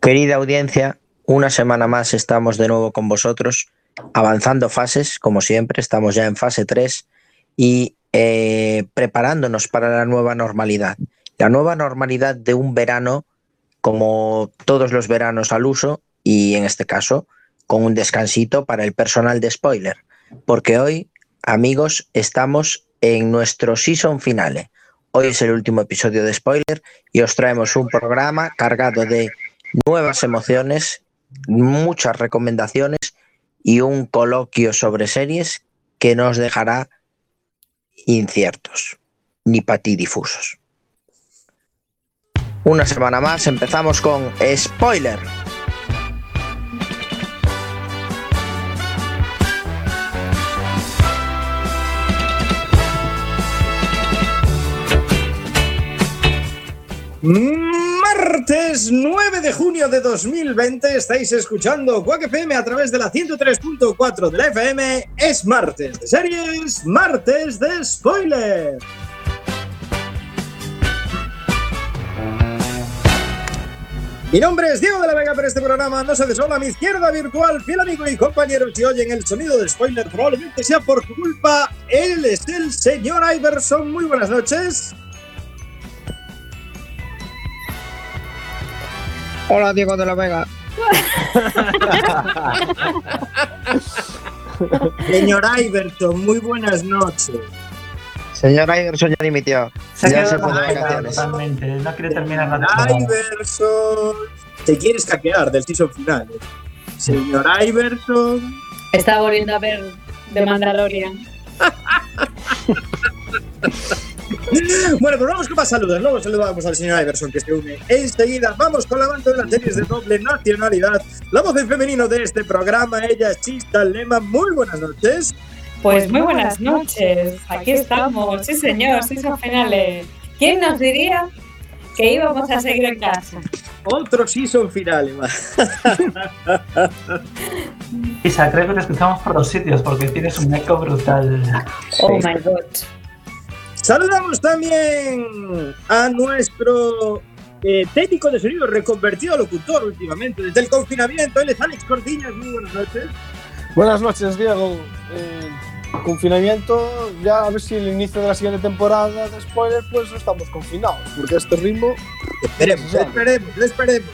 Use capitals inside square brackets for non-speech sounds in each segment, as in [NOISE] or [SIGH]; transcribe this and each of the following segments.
Querida audiencia, una semana más estamos de nuevo con vosotros, avanzando fases, como siempre, estamos ya en fase 3 y eh, preparándonos para la nueva normalidad. La nueva normalidad de un verano, como todos los veranos al uso, y en este caso, con un descansito para el personal de spoiler, porque hoy, amigos, estamos en nuestro season finale. Hoy es el último episodio de spoiler y os traemos un programa cargado de nuevas emociones, muchas recomendaciones y un coloquio sobre series que nos dejará inciertos, ni patidifusos. Una semana más empezamos con spoiler. Martes 9 de junio de 2020 estáis escuchando Quack FM a través de la 103.4 de la FM. Es martes de series, martes de spoiler. Mi nombre es Diego de la Vega, pero este programa no se desola a mi izquierda virtual, fiel amigo y compañero. Si oyen el sonido de spoiler, probablemente sea por culpa. Él es el señor Iverson. Muy buenas noches. Hola, Diego de la Vega. [LAUGHS] Señor Iverson, muy buenas noches. Señor Iverson ya dimitió. Se ya se fue de vacaciones. Totalmente, no quiere terminar la temporada. Iverson. Te quieres caquear del season final. Señor Iverson. Está volviendo a ver The Mandalorian. [LAUGHS] Bueno, pues vamos con más saludos. Luego saludamos al señor Iverson que se une enseguida. Vamos con la banda de las series de doble nacionalidad. La voz en femenino de este programa, ella es Chista Lema. Muy buenas noches. Pues muy buenas noches. Aquí estamos. Sí, señor. Sí, son finales. ¿Quién nos diría que íbamos a seguir en casa? Otro season final, Eva. Isa, creo que te escuchamos por dos sitios porque tienes un eco brutal. Oh my god. Saludamos también a nuestro eh, técnico de sonido reconvertido a locutor últimamente desde el confinamiento. Él es Alex Cortiñas. Muy buenas noches. Buenas noches, Diego. Eh, confinamiento, ya a ver si el inicio de la siguiente temporada de spoiler, pues no estamos confinados, porque a este ritmo. Esperemos, esperemos, esperemos.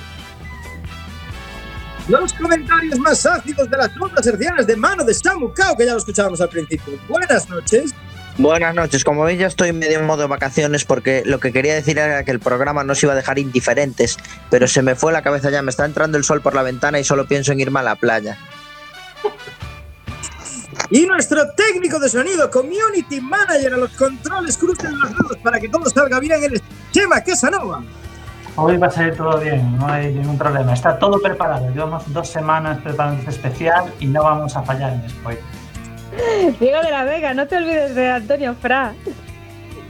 Los comentarios más ácidos de las ondas hercianas de mano de Samu Kao, que ya lo escuchábamos al principio. Buenas noches. Buenas noches, como veis ya estoy medio en modo vacaciones porque lo que quería decir era que el programa no se iba a dejar indiferentes, pero se me fue la cabeza ya, me está entrando el sol por la ventana y solo pienso en irme a la playa. Y nuestro técnico de sonido, community manager a los controles, crucen los dedos para que todo salga bien. El Chema Quesanova. Hoy va a salir todo bien, no hay ningún problema. Está todo preparado. Llevamos dos semanas preparando este especial y no vamos a fallar en spoiler. [LAUGHS] Diego de la Vega, no te olvides de Antonio Fra.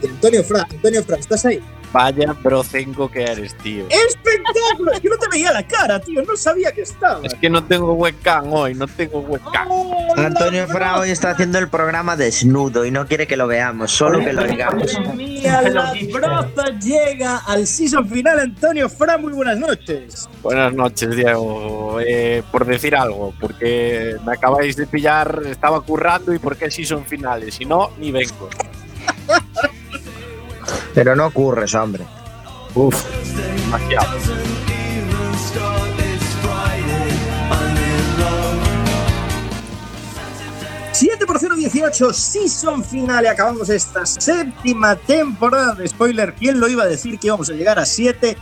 Antonio Fra, Antonio Fra, ¿estás ahí? Vaya brocenco que eres, tío. ¡Espectáculo! Es que no te veía la cara, tío. No sabía que estaba. Es que no tengo webcam hoy, no tengo webcam. ¡Hola, Antonio Fra hoy está haciendo el programa desnudo y no quiere que lo veamos, solo que lo digamos. Madre mía, la broza llega al season final. Antonio Fra, muy buenas noches. Buenas noches, Diego. Eh, por decir algo, porque me acabáis de pillar, estaba currando y porque sí son finales. Si no, ni vengo. Pero no ocurres, hombre. Uf, demasiado. Siete por 018, season final. Acabamos esta séptima temporada de spoiler. ¿Quién lo iba a decir que íbamos a llegar a 7?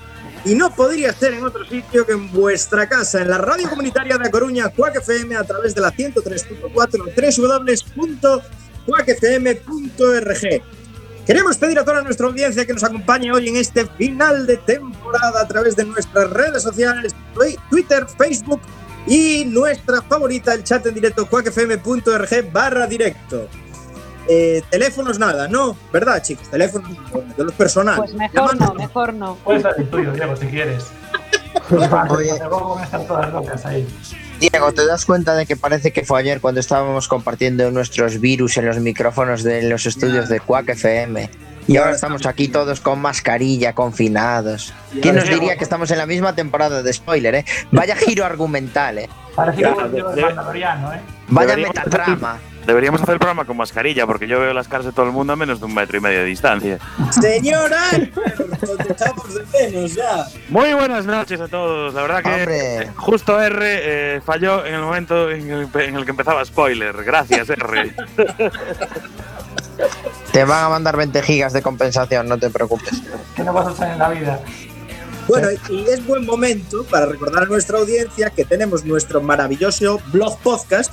Y no podría ser en otro sitio que en vuestra casa, en la radio comunitaria de Coruña, Quack FM, a través de la 103.4, www.quackfm.org. Queremos pedir a toda nuestra audiencia que nos acompañe hoy en este final de temporada a través de nuestras redes sociales, Twitter, Facebook y nuestra favorita, el chat en directo, quackfm.org barra directo. Eh, teléfonos nada, ¿no? ¿Verdad, chicos? Teléfonos no, de los personales. Pues mejor no, mejor no. Puedes dar el tuyo, Diego, si quieres. [LAUGHS] Oye. Luego van a estar todas locas ahí. Diego, ¿te das cuenta de que parece que fue ayer cuando estábamos compartiendo nuestros virus en los micrófonos de los estudios de Quack FM? Y ahora estamos aquí todos con mascarilla, confinados. ¿Quién nos diría que estamos en la misma temporada de spoiler, eh? Vaya giro argumental, eh. Parece que de- ¿eh? Vaya metatrama. Deberíamos hacer el programa con mascarilla, porque yo veo las caras de todo el mundo a menos de un metro y medio de distancia. Señor Albert, te echamos de menos ya. Muy buenas noches a todos. La verdad que Hombre. justo R eh, falló en el momento en el, en el que empezaba spoiler. Gracias, R. [LAUGHS] Te van a mandar 20 gigas de compensación, no te preocupes. ¿Qué no vas a hacer en la vida? Bueno, y es buen momento para recordar a nuestra audiencia que tenemos nuestro maravilloso blog podcast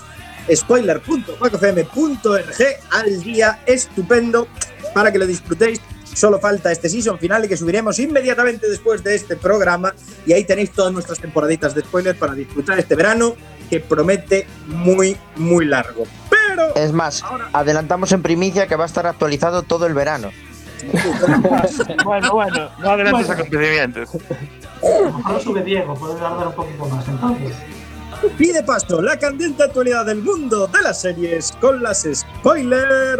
spoiler.macfm.org al día estupendo para que lo disfrutéis. Solo falta este season final y que subiremos inmediatamente después de este programa y ahí tenéis todas nuestras temporaditas de spoiler para disfrutar este verano que promete muy muy largo. Pero Es más, adelantamos en primicia que va a estar actualizado todo el verano. [LAUGHS] bueno, bueno, no adelantes Bueno. acontecimientos. A lo mejor sube Diego, puede tardar un poquito más entonces. Y de paso, la candente actualidad del mundo de las series con las spoiler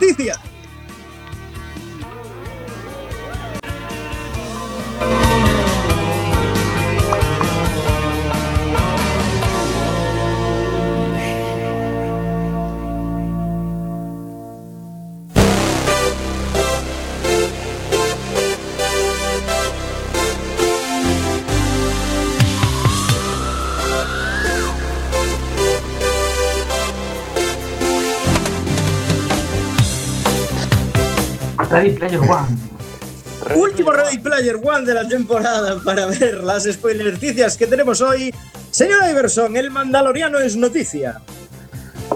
noticias. Ready Player One. Último Ready Player One de la temporada para ver las spoiler noticias que tenemos hoy. Señor Iverson, el Mandaloriano es noticia.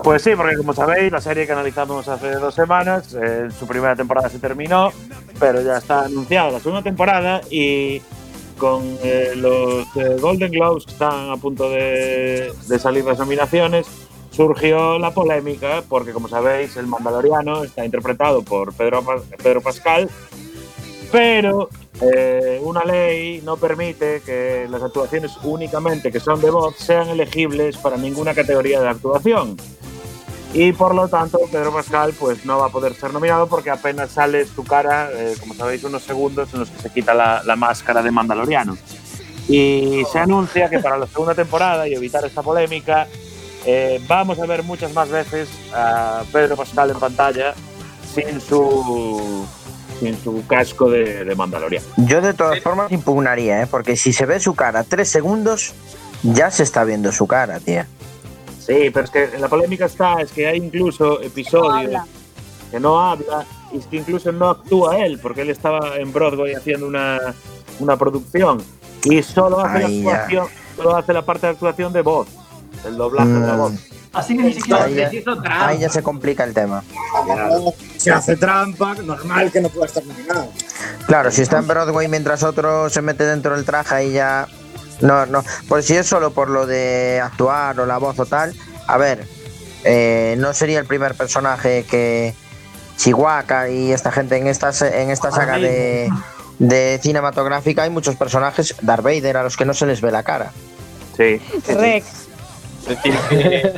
Pues sí, porque como sabéis, la serie que analizamos hace dos semanas, eh, su primera temporada se terminó, pero ya está anunciada la segunda temporada y con eh, los eh, Golden Globes que están a punto de, de salir las nominaciones, surgió la polémica porque, como sabéis, el Mandaloriano está interpretado por Pedro, Pedro Pascal, pero eh, una ley no permite que las actuaciones únicamente que son de voz sean elegibles para ninguna categoría de actuación. Y por lo tanto, Pedro Pascal pues no va a poder ser nominado porque apenas sale su cara, eh, como sabéis, unos segundos en los que se quita la, la máscara de Mandaloriano. Y se anuncia que para la segunda temporada y evitar esta polémica, eh, vamos a ver muchas más veces a Pedro Pascal en pantalla sin su, sin su casco de, de Mandaloriano. Yo de todas formas impugnaría, ¿eh? porque si se ve su cara tres segundos, ya se está viendo su cara, tía. Sí, pero es que la polémica está, es que hay incluso episodios habla. que no habla y es que incluso no actúa él, porque él estaba en Broadway haciendo una, una producción y solo hace, Ahí la actuación, solo hace la parte de actuación de voz, el doblaje de la voz. Así que ni siquiera Ahí ya, se hizo trampa. ahí ya se complica el tema. Se hace trampa, normal que no pueda estar nominado. Claro, si está en Broadway mientras otro se mete dentro del traje ahí ya... No, no. Pues si es solo por lo de actuar o la voz o tal, a ver, eh, no sería el primer personaje que Chihuahua y esta gente en esta, se- en esta saga de, de cinematográfica hay muchos personajes, Darth Vader, a los que no se les ve la cara. Sí. Rex. Decir que.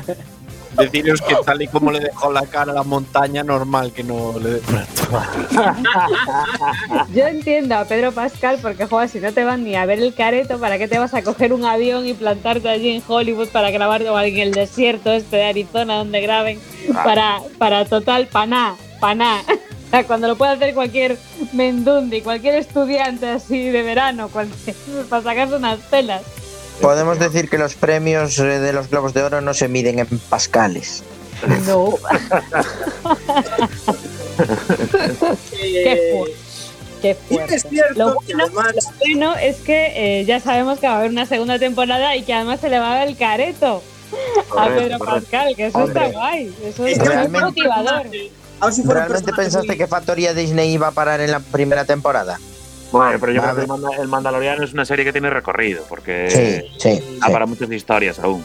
Deciros que tal y como le dejó la cara a la montaña, normal que no le dé [LAUGHS] Yo entiendo a Pedro Pascal porque, joder, si no te van ni a ver el careto, ¿para qué te vas a coger un avión y plantarte allí en Hollywood para grabar o en el desierto este de Arizona donde graben? Para, para total, paná, paná. [LAUGHS] O sea, cuando lo puede hacer cualquier mendundi, cualquier estudiante así de verano, cualquier- para sacarse unas telas. Podemos decir que los premios eh, de los Globos de Oro no se miden en pascales. No. [LAUGHS] Qué fuerte. Qué fuerte. es cierto Lo bueno, además lo bueno es que eh, ya sabemos que va a haber una segunda temporada y que además se le va a dar el careto a Pedro correcto. Pascal, que eso Hombre. está guay. Eso es, Es motivador. ¿Realmente pensaste que Factoría Disney iba a parar en la primera temporada? Bueno, pero yo creo que el, Manda- el Mandaloriano es una serie que tiene recorrido, porque Sí, sí. da sí. para muchas historias aún.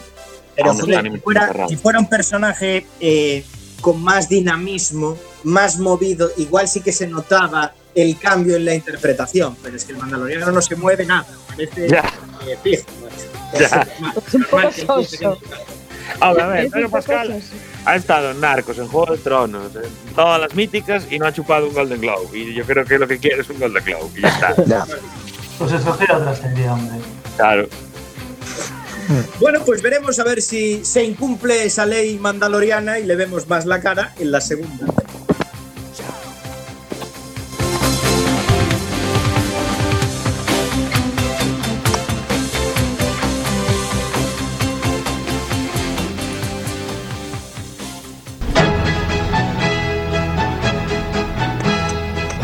Pero Aún si, fuera, cerrado. si fuera un personaje eh, con más dinamismo, más movido, igual sí que se notaba el cambio en la interpretación. Pero es que el Mandaloriano no se mueve nada, parece Ya. eh, fijo. Es [LAUGHS] normal, Es un Ahora, a ver, Pedro Pascal ha estado en Narcos, en Juego de Tronos, en todas las míticas y no ha chupado un Golden Globe. Y yo creo que lo que quiere es un Golden Globe. Y ya está. [LAUGHS] Ya. Pues escoger otra serie, hombre. claro. Bueno, pues veremos a ver si se incumple esa ley mandaloriana y le vemos más la cara en la segunda.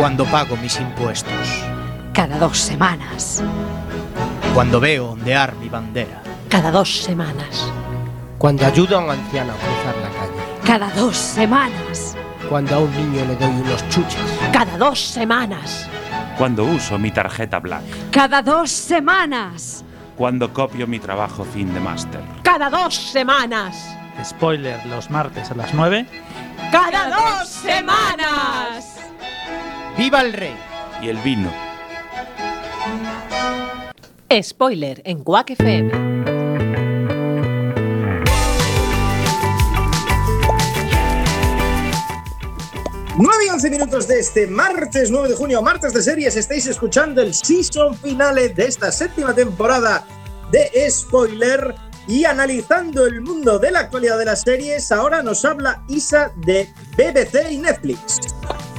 Cuando pago mis impuestos. Cada dos semanas. Cuando veo ondear mi bandera. Cada dos semanas. Cuando ayudo a un anciano a cruzar la calle. Cada dos semanas. Cuando a un niño le doy unos chuches. Cada dos semanas. Cuando uso mi tarjeta Black. Cada dos semanas. Cuando copio mi trabajo fin de máster. Cada dos semanas. Spoiler los martes a las 9. Cada dos semanas. ¡Viva el rey! Y el vino. Spoiler en Quack FM. 9 y 11 minutos de este martes 9 de junio, martes de series, estáis escuchando el season finale de esta séptima temporada de Spoiler y analizando el mundo de la actualidad de las series, ahora nos habla Isa de BBC y Netflix.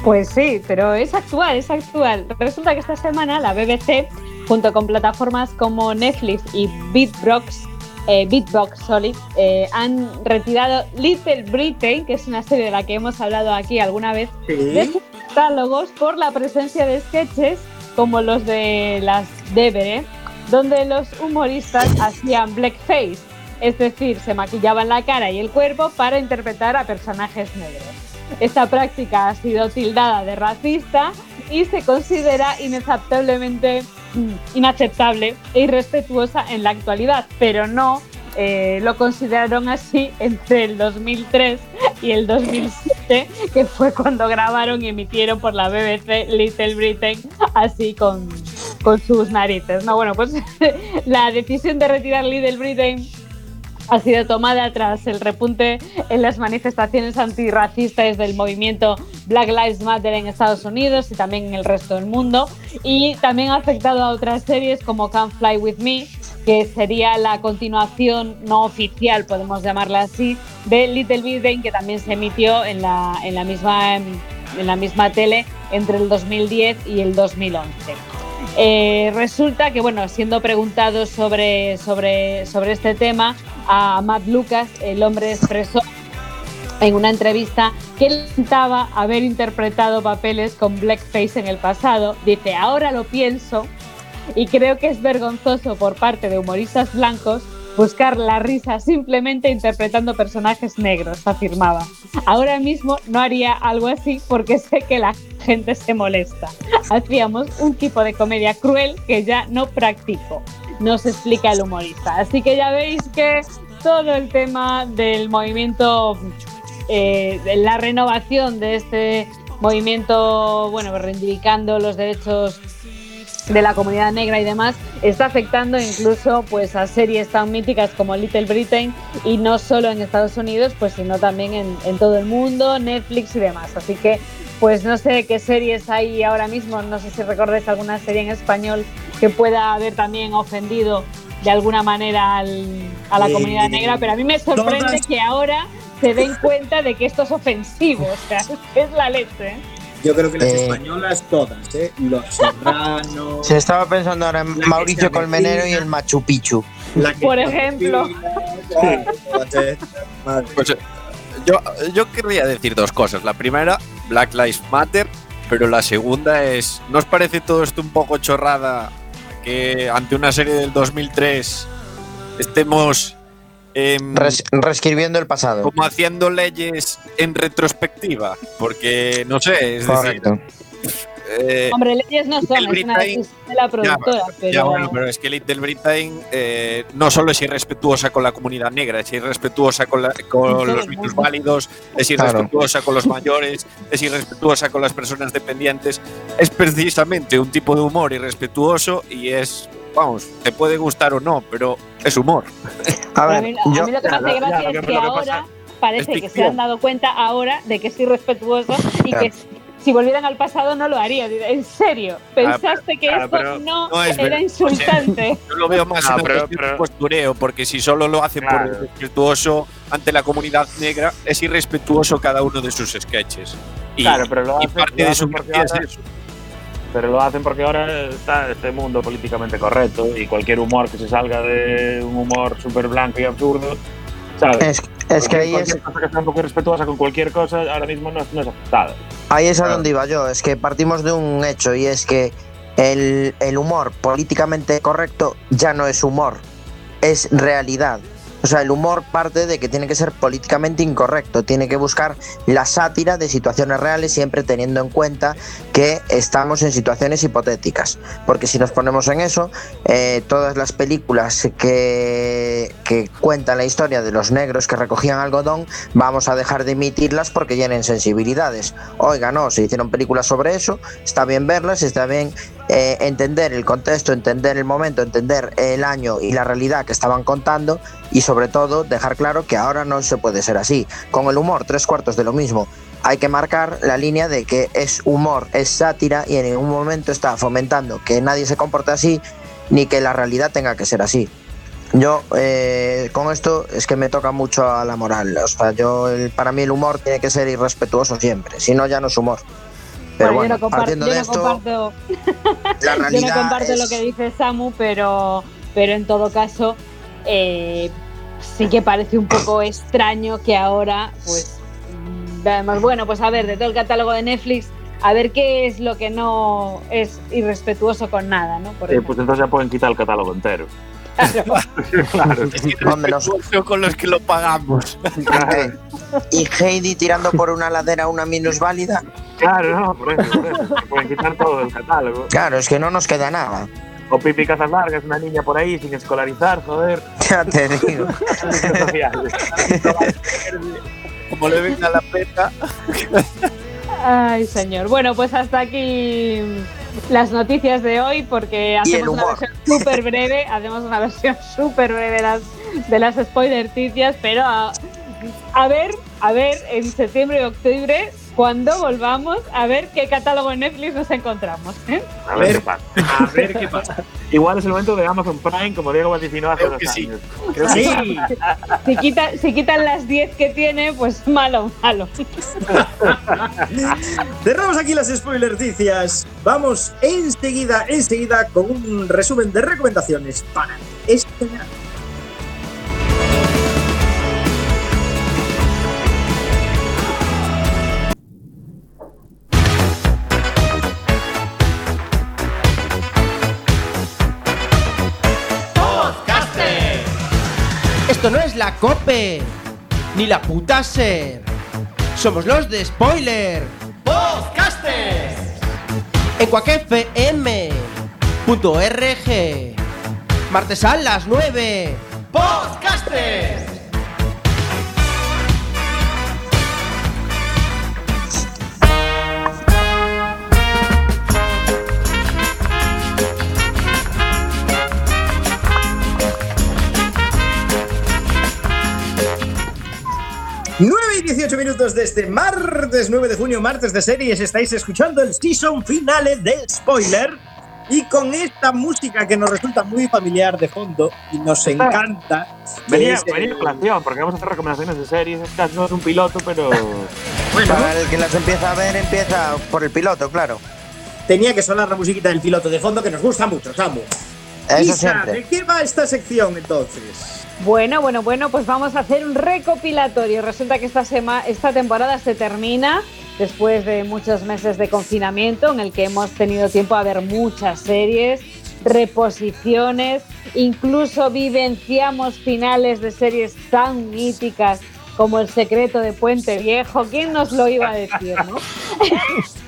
Pues sí, pero es actual, es actual. Resulta que esta semana la BBC, junto con plataformas como Netflix y Beatbox, eh, Beatbox sorry, eh, han retirado Little Britain, que es una serie de la que hemos hablado aquí alguna vez, de sus catálogos por la presencia de sketches como los de las Devere, donde los humoristas hacían blackface, es decir, se maquillaban la cara y el cuerpo para interpretar a personajes negros. Esta práctica ha sido tildada de racista y se considera inaceptablemente mm, inaceptable e irrespetuosa en la actualidad, pero no eh, lo consideraron así entre el 2003 y el 2007, que fue cuando grabaron y emitieron por la BBC Little Britain así con, con sus narices. No, bueno, pues [LAUGHS] la decisión de retirar Little Britain ha sido tomada tras el repunte en las manifestaciones antirracistas del movimiento Black Lives Matter en Estados Unidos y también en el resto del mundo. Y también ha afectado a otras series como Can't Fly With Me, que sería la continuación no oficial, podemos llamarla así, de Little Britain, que también se emitió en la, misma, en la misma tele entre el 2010 y el 2011. Eh, resulta que, bueno, siendo preguntado sobre, sobre, sobre este tema, a Matt Lucas, el hombre expresó en una entrevista que lamentaba haber interpretado papeles con blackface en el pasado. Dice, ahora lo pienso y creo que es vergonzoso por parte de humoristas blancos buscar la risa simplemente interpretando personajes negros, afirmaba. Ahora mismo no haría algo así porque sé que la gente se molesta. Hacíamos un tipo de comedia cruel que ya no practico, nos explica el humorista. Así que ya veis que todo el tema del movimiento, eh, de la renovación de este movimiento, bueno, reivindicando los derechos de la comunidad negra y demás, está afectando incluso pues a series tan míticas como Little Britain y no solo en Estados Unidos, pues sino también en, en todo el mundo, Netflix y demás. Así que pues no sé qué series hay ahora mismo, no sé si recordáis alguna serie en español que pueda haber también ofendido de alguna manera al- a la Eh, comunidad negra, pero a mí me sorprende todas- que ahora se den cuenta de que esto es ofensivo, o sea, [LAUGHS] es la leche. Yo creo que las Eh, españolas todas, ¿eh? Los Serranos. [LAUGHS] Se estaba pensando ahora en Mauricio Colmenero y el Machu Picchu. Por ejemplo. [LAUGHS] Pues eh, yo, yo querría decir dos cosas. La primera, Black Lives Matter, pero la segunda es, ¿no os parece todo esto un poco chorrada que ante una serie del 2003 estemos em, Res- reescribiendo el pasado. como haciendo leyes en retrospectiva? Porque, no sé, es decir, Correcto. eh, Hombre, leyes no son, Little es una de la productora, pero... Ya, bueno, pero es que Little Britain eh, no solo es irrespetuosa con la comunidad negra, es irrespetuosa con, la- con Todo los el niños mundo. válidos, es Claro. irrespetuosa con los mayores, es irrespetuosa con las personas dependientes. Es precisamente un tipo de humor irrespetuoso y es, vamos, te puede gustar o no, pero Es humor. A A ver, mí, a yo, mí lo que me hace gracia es que- que que ahora pasa parece es que se han dado cuenta ahora de que es irrespetuoso y que si volvieran al pasado no lo harían. En serio, pensaste que claro, esto no, no es era verdad. insultante. [LAUGHS] Yo lo veo más No, en pero- pero- postureo, porque si solo lo hacen Claro. por respetuoso ante la comunidad negra, es irrespetuoso cada uno de sus sketches. Y, Claro, pero lo y parte lo de su gracia es eso. Pero lo hacen porque ahora está este mundo políticamente correcto y cualquier humor que se salga de un humor súper blanco y absurdo, ¿sabes? es, es que ahí es, cualquier cosa que sea un poco respetuosa con cualquier cosa ahora mismo no, es- no es aceptada. ahí es a donde iba yo. Es que partimos de un hecho y es que el, el humor políticamente correcto ya no es humor, es realidad. O sea, el humor parte de que tiene que ser políticamente incorrecto, tiene que buscar la sátira de situaciones reales, siempre teniendo en cuenta que estamos en situaciones hipotéticas. Porque si nos ponemos en eso, eh, todas las películas que, que cuentan la historia de los negros que recogían algodón, vamos a dejar de emitirlas porque llenen sensibilidades. Oiga, no, se hicieron películas sobre eso, está bien verlas, está bien eh, entender el contexto, entender el momento, entender el año y la realidad que estaban contando y sobre todo dejar claro que ahora no se puede ser así. Con el humor, tres cuartos de lo mismo. Hay que marcar la línea de que es humor, es sátira y en ningún momento está fomentando que nadie se comporte así ni que la realidad tenga que ser así. Yo eh, con esto es que me toca mucho a la moral. O sea, yo para mí el humor tiene que ser irrespetuoso siempre, si no ya no es humor. Pero Bueno, bueno, yo no comparto, yo no esto, comparto, la [LAUGHS] yo no comparto es- lo que dice Samu, pero, pero en todo caso eh, sí que parece un poco extraño que ahora, pues, mm, veamos, bueno, pues a ver, de todo el catálogo de Netflix, a ver qué es lo que no es irrespetuoso con nada, ¿no? Por Eh, pues entonces ya pueden quitar el catálogo entero. Claro. [LAUGHS] claro. Nos- con los que lo pagamos. Y Heidi tirando por una ladera una minusválida. Claro, no, por eso, por eso. Pueden quitar todo el catálogo. Claro, es que no nos queda nada. O Pipi Cazas Largas, una niña por ahí sin escolarizar, joder. Ya te digo. Como le venga la peta. Ay, señor. Bueno, pues hasta aquí las noticias de hoy, porque [LAUGHS] hacemos una versión súper breve, hacemos una versión súper breve de las, de las spoiler noticias, pero a, a ver, a ver, en septiembre y octubre, cuando volvamos, a ver qué catálogo de Netflix nos encontramos. ¿eh? A ver qué pasa. [LAUGHS] A ver qué pasa. Igual es el momento de Amazon Prime, como Diego vaticinó hace Creo dos que sí. años. Sí, [LAUGHS] Si, quita- si quitan las 10 que tiene, pues malo, malo. [LAUGHS] cerramos aquí las spoilerticias. Vamos enseguida, enseguida con un resumen de recomendaciones para este verano. La COPE, ni la puta SER. Somos los de Spoiler. Podcasters. En cuacfm.org. Martes a las 9. Podcasters. Nueve y 18 minutos de este martes 9 de junio, martes de series. Estáis escuchando el season finale del spoiler. Y con esta música que nos resulta muy familiar de fondo y nos encanta. Venía, es, venía en colación, porque vamos a hacer recomendaciones de series. Esta no es un piloto, pero. [LAUGHS] Para el que las empieza a ver, empieza por el piloto, claro. tenía que sonar la musiquita del piloto de fondo que nos gusta mucho, Samu. Eso Isa, siempre. ¿de qué va esta sección entonces? Bueno, bueno, bueno, pues vamos a hacer un recopilatorio. Resulta que esta, esta temporada se termina después de muchos meses de confinamiento en el que hemos tenido tiempo a ver muchas series, reposiciones, incluso vivenciamos finales de series tan míticas como El secreto de Puente Viejo. ¿Quién nos lo iba a decir, no? [LAUGHS]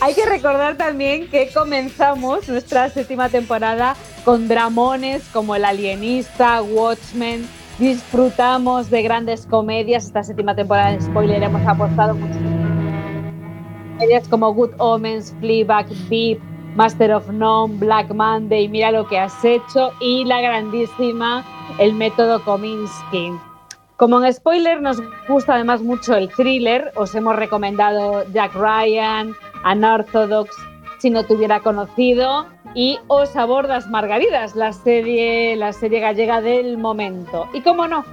Hay que recordar también que comenzamos nuestra séptima temporada con dramones como El Alienista, Watchmen. Disfrutamos de grandes comedias. Esta séptima temporada de spoiler hemos apostado. Comedias como Good Omens, Fleabag, Beep, Master of None, Black Monday, Mira lo que has hecho y la grandísima El método Kominsky. Como en spoiler nos gusta además mucho el thriller, os hemos recomendado Jack Ryan, Unorthodox, si no te hubiera conocido, y Os abordas Margaridas, la serie, la serie gallega del momento. Y cómo no,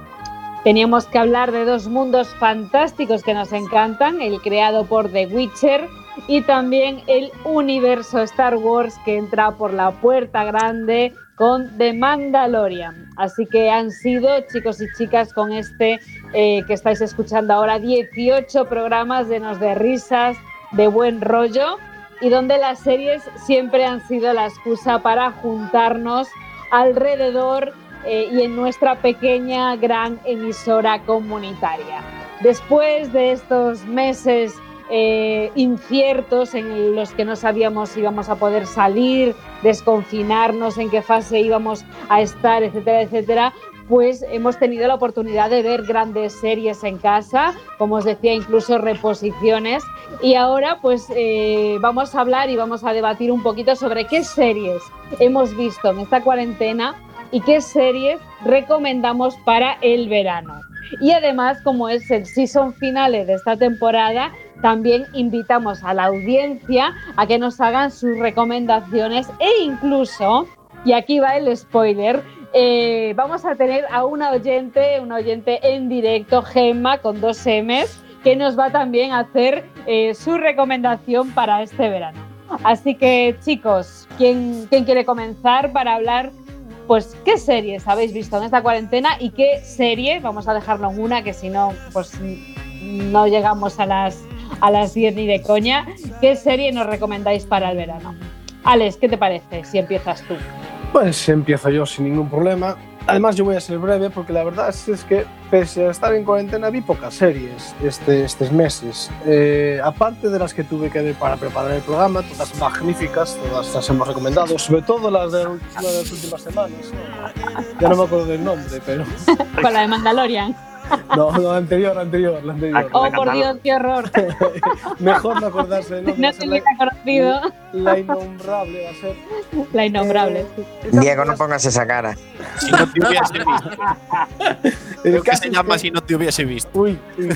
teníamos que hablar de dos mundos fantásticos que nos encantan, el creado por The Witcher y también el universo Star Wars que entra por la puerta grande con The Mandalorian. Así que han sido, chicos y chicas, con este eh, que estáis escuchando ahora, 18 programas llenos de risas, de buen rollo y donde las series siempre han sido la excusa para juntarnos alrededor eh, y en nuestra pequeña gran emisora comunitaria. Después de estos meses eh, inciertos en los que no sabíamos si íbamos a poder salir, desconfinarnos, en qué fase íbamos a estar, etcétera, etcétera, pues hemos tenido la oportunidad de ver grandes series en casa, como os decía, incluso reposiciones. Y ahora pues eh, vamos a hablar y vamos a debatir un poquito sobre qué series hemos visto en esta cuarentena y qué series recomendamos para el verano. Y además, como es el season finale de esta temporada, también invitamos a la audiencia a que nos hagan sus recomendaciones e incluso, y aquí va el spoiler, eh, vamos a tener a una oyente, una oyente en directo, Gemma, con dos M's, que nos va también a hacer eh, su recomendación para este verano. Así que, chicos, ¿quién, ¿quién quiere comenzar para hablar pues qué series habéis visto en esta cuarentena y qué serie, vamos a dejarlo en una, que si no, pues no llegamos a las, a las 10 ni de coña, ¿qué serie nos recomendáis para el verano? Alex, ¿qué te parece si empiezas tú? Pues empiezo yo sin ningún problema. Además, yo voy a ser breve porque la verdad es que, pese a estar en cuarentena, vi pocas series este, estos meses. Eh, aparte de las que tuve que ver para preparar el programa, todas magníficas, todas las hemos recomendado, sobre todo las de, las últimas semanas. Ya no me acuerdo del nombre, pero. Con la de Mandalorian. [LAUGHS] No, no, anterior, anterior, la anterior. Oh, por Dios, qué horror. [LAUGHS] Mejor no acordarse del nombre. [LAUGHS] No te hubiera conocido. La innombrable va a ser. La innombrable. Diego, no pongas esa cara. Si no te hubiese visto. ¿Qué se llama que- si no te hubiese visto? Uy, uy.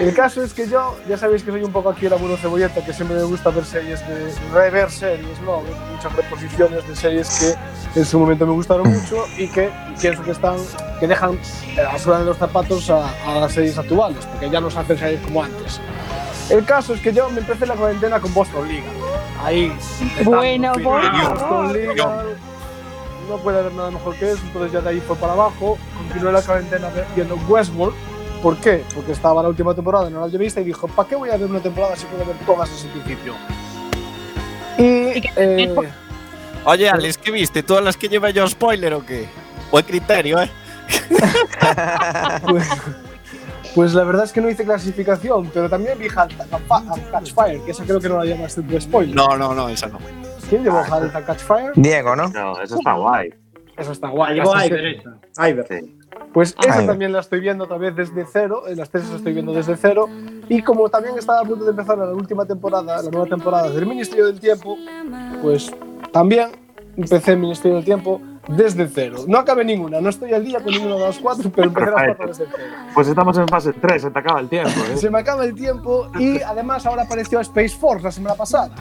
El caso es que yo, ya sabéis que soy un poco aquí el abuelo cebolleta, que siempre me gusta ver series, de rever series, ¿no? Muchas reposiciones de series que en su momento me gustaron mucho y que pienso que están, que dejan a suela de los zapatos a, a las series actuales, porque ya no se hacen series como antes. El caso es que yo me empecé la cuarentena con Boston Liga. Ahí. Bueno, por. Boston Liga. No puede haber nada mejor que eso, entonces ya de ahí fue para abajo. Continué la cuarentena viendo Westworld. ¿Por qué? Porque estaba la última temporada, no la había visto y dijo, ¿para qué voy a ver una temporada si puedo ver todas desde el principio? Y, eh, Oye, Alex, ¿qué viste? ¿Todas las que lleva yo spoiler o qué? Buen criterio, ¿eh? [LAUGHS] pues, pues la verdad es que no hice clasificación, pero también vi Halt and Catch Fire, que esa creo que no la llamaste de spoiler. No, no, no, esa no. ¿Quién llevó Halt and Catch Fire? Diego, ¿no? No, eso está guay. Eso está guay. Llevó esa Iver serie. Esa. Pues esa Iver. también la estoy viendo otra vez desde cero, en las tres las estoy viendo desde cero. Y como también estaba a punto de empezar la última temporada, la nueva temporada del Ministerio del Tiempo, pues también empecé el Ministerio del Tiempo desde cero. No acabé ninguna, no estoy al día con ninguna de las cuatro, pero empecé las cuatro desde cero. [LAUGHS] Pues estamos en fase 3, se te acaba el tiempo. ¿eh? Se me acaba el tiempo y además ahora apareció Space Force la semana pasada.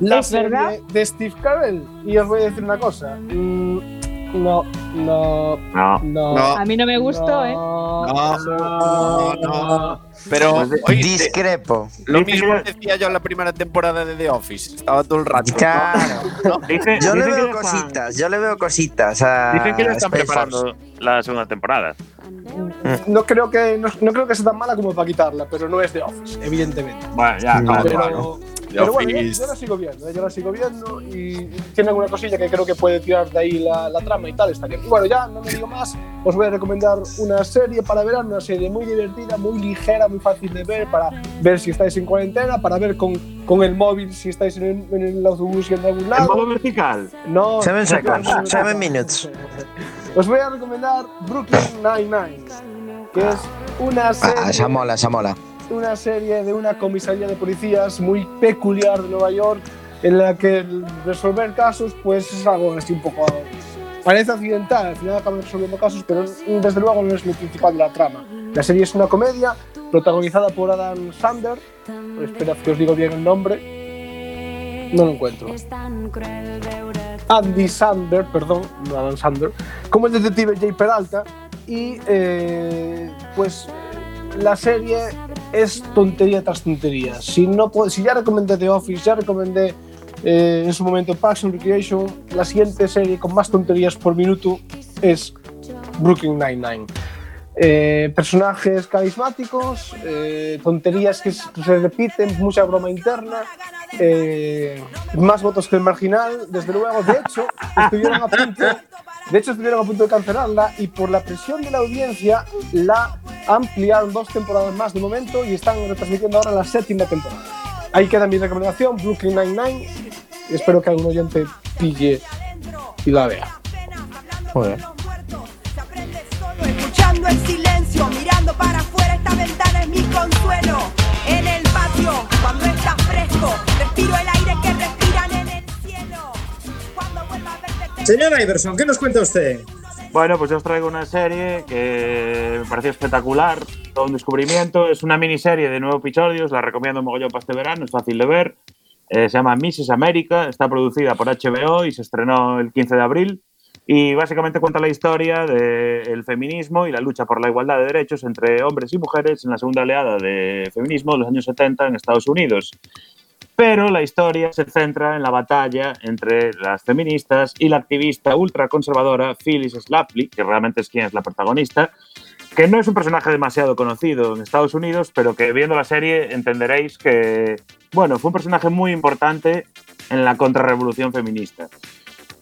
La ¿Es serie verdad? de Steve Carell. Y os voy a decir una cosa. mm, no, no, No. no. No. A mí no me gustó, ¿eh? no, No, no, no. Pero, Pues oye, Discrepo. lo Dice mismo que- decía yo en la primera temporada de The Office. Estaba todo el rato. Claro. Dice- Yo le dicen que veo ya están- cositas, yo le veo cositas a Dicen que ya están Space preparando Force. la segunda temporada. No creo, que, no, no creo que sea tan mala como para quitarla, pero no es de Office, evidentemente. Bueno, ya, No, claro, pero, claro. Pero bueno, yo, Office. yo la sigo viendo, ¿eh? yo la sigo viendo y tiene alguna cosilla que creo que puede tirar de ahí la, la trama y tal, está bien. Y bueno, ya no me digo más, os voy a recomendar una serie para verano, una serie muy divertida, muy ligera, muy fácil de ver, para ver si estáis en cuarentena, para ver con, con el móvil si estáis en el, en el autobús yendo a algún En lado. modo vertical. No, Seven no, seconds, no, no, no. seven minutes. Os voy a recomendar Brooklyn Nine-Nine, que es una serie Ah, esa mola, esa mola. Una serie de una comisaría de policías muy peculiar de Nueva York en la que resolver casos pues es algo así un poco parece accidental, al final acaban resolviendo casos, pero desde luego no es lo principal de la trama. La serie es una comedia protagonizada por Adam Sander, espera que os digo bien el nombre, no lo encuentro. Andy Sander, perdón, no Adam Sander, como el detective Jay Peralta y eh, pues la serie es tontería tras tontería. Si, no si ya recomendé The Office, ya recomendé eh, en su momento Parks and Recreation, la siguiente serie con más tonterías por minuto es Brooklyn Nine-Nine. Eh, personajes carismáticos, eh, tonterías que se repiten, mucha broma interna, eh, más votos que el marginal, desde luego. De hecho, estuvieron a punto, de hecho estuvieron a punto de cancelarla y por la presión de la audiencia la ampliaron dos temporadas más de momento y están retransmitiendo ahora la séptima temporada. Ahí queda mi recomendación, Brooklyn Nine-Nine. Espero que algún oyente pille y la vea. Escuchando consuelo. En el patio, cuando está fresco, respiro el aire que respiran en el cielo. Cuando vuelva a verte Señor Iverson, ¿qué nos cuenta usted? Bueno, pues yo os traigo una serie que me pareció espectacular, todo un descubrimiento. Es una miniserie de nueve episodios, la recomiendo mogollón para este verano, es fácil de ver. Eh, se llama Mrs. America, está producida por HBO y se estrenó el 15 de abril. Y básicamente cuenta la historia del feminismo y la lucha por la igualdad de derechos entre hombres y mujeres en la segunda oleada de feminismo de los años 70 en Estados Unidos. Pero la historia se centra en la batalla entre las feministas y la activista ultraconservadora Phyllis Schlafly, que realmente es quien es la protagonista, que no es un personaje demasiado conocido en Estados Unidos, pero que viendo la serie entenderéis que, bueno, fue un personaje muy importante en la contrarrevolución feminista.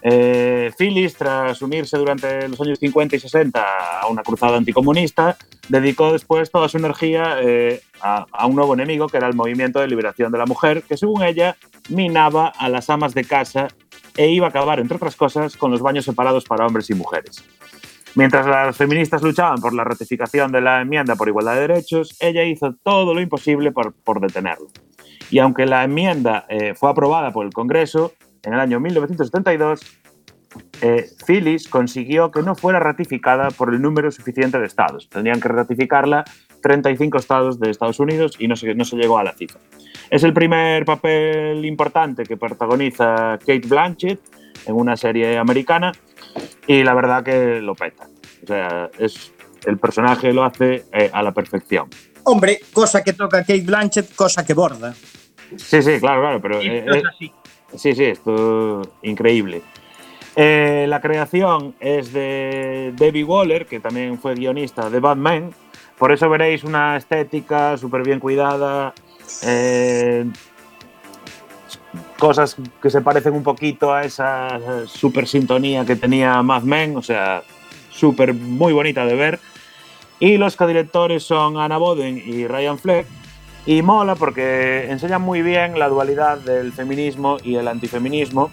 Eh, Phyllis, tras unirse durante los años 50 y 60 a una cruzada anticomunista, dedicó después toda su energía eh, a, un nuevo enemigo, que era el movimiento de liberación de la mujer, que según ella minaba a las amas de casa e iba a acabar, entre otras cosas, con los baños separados para hombres y mujeres. Mientras las feministas luchaban por la ratificación de la enmienda por igualdad de derechos, ella hizo todo lo imposible por, por detenerlo. Y aunque la enmienda eh, fue aprobada por el Congreso en el año 1972, eh, Phyllis consiguió que no fuera ratificada por el número suficiente de estados. Tendrían que ratificarla 35 estados de Estados Unidos y no se, no se llegó a la cifra. Es el primer papel importante que protagoniza Kate Blanchett en una serie americana y la verdad que lo peta. O sea, es, el personaje lo hace eh, a la perfección. Hombre, cosa que toca Kate Blanchett, cosa que borda. Sí, sí, claro, claro, pero... eh, eh, sí, sí, esto increíble. Eh, la creación es de Debbie Waller, que también fue guionista de Batman. Por eso veréis una estética súper bien cuidada. eh, cosas que se parecen un poquito a esa super sintonía que tenía Mad Men. O sea, súper muy bonita de ver. Y los codirectores son Anna Boden y Ryan Fleck. Y mola porque enseñan muy bien la dualidad del feminismo y el antifeminismo,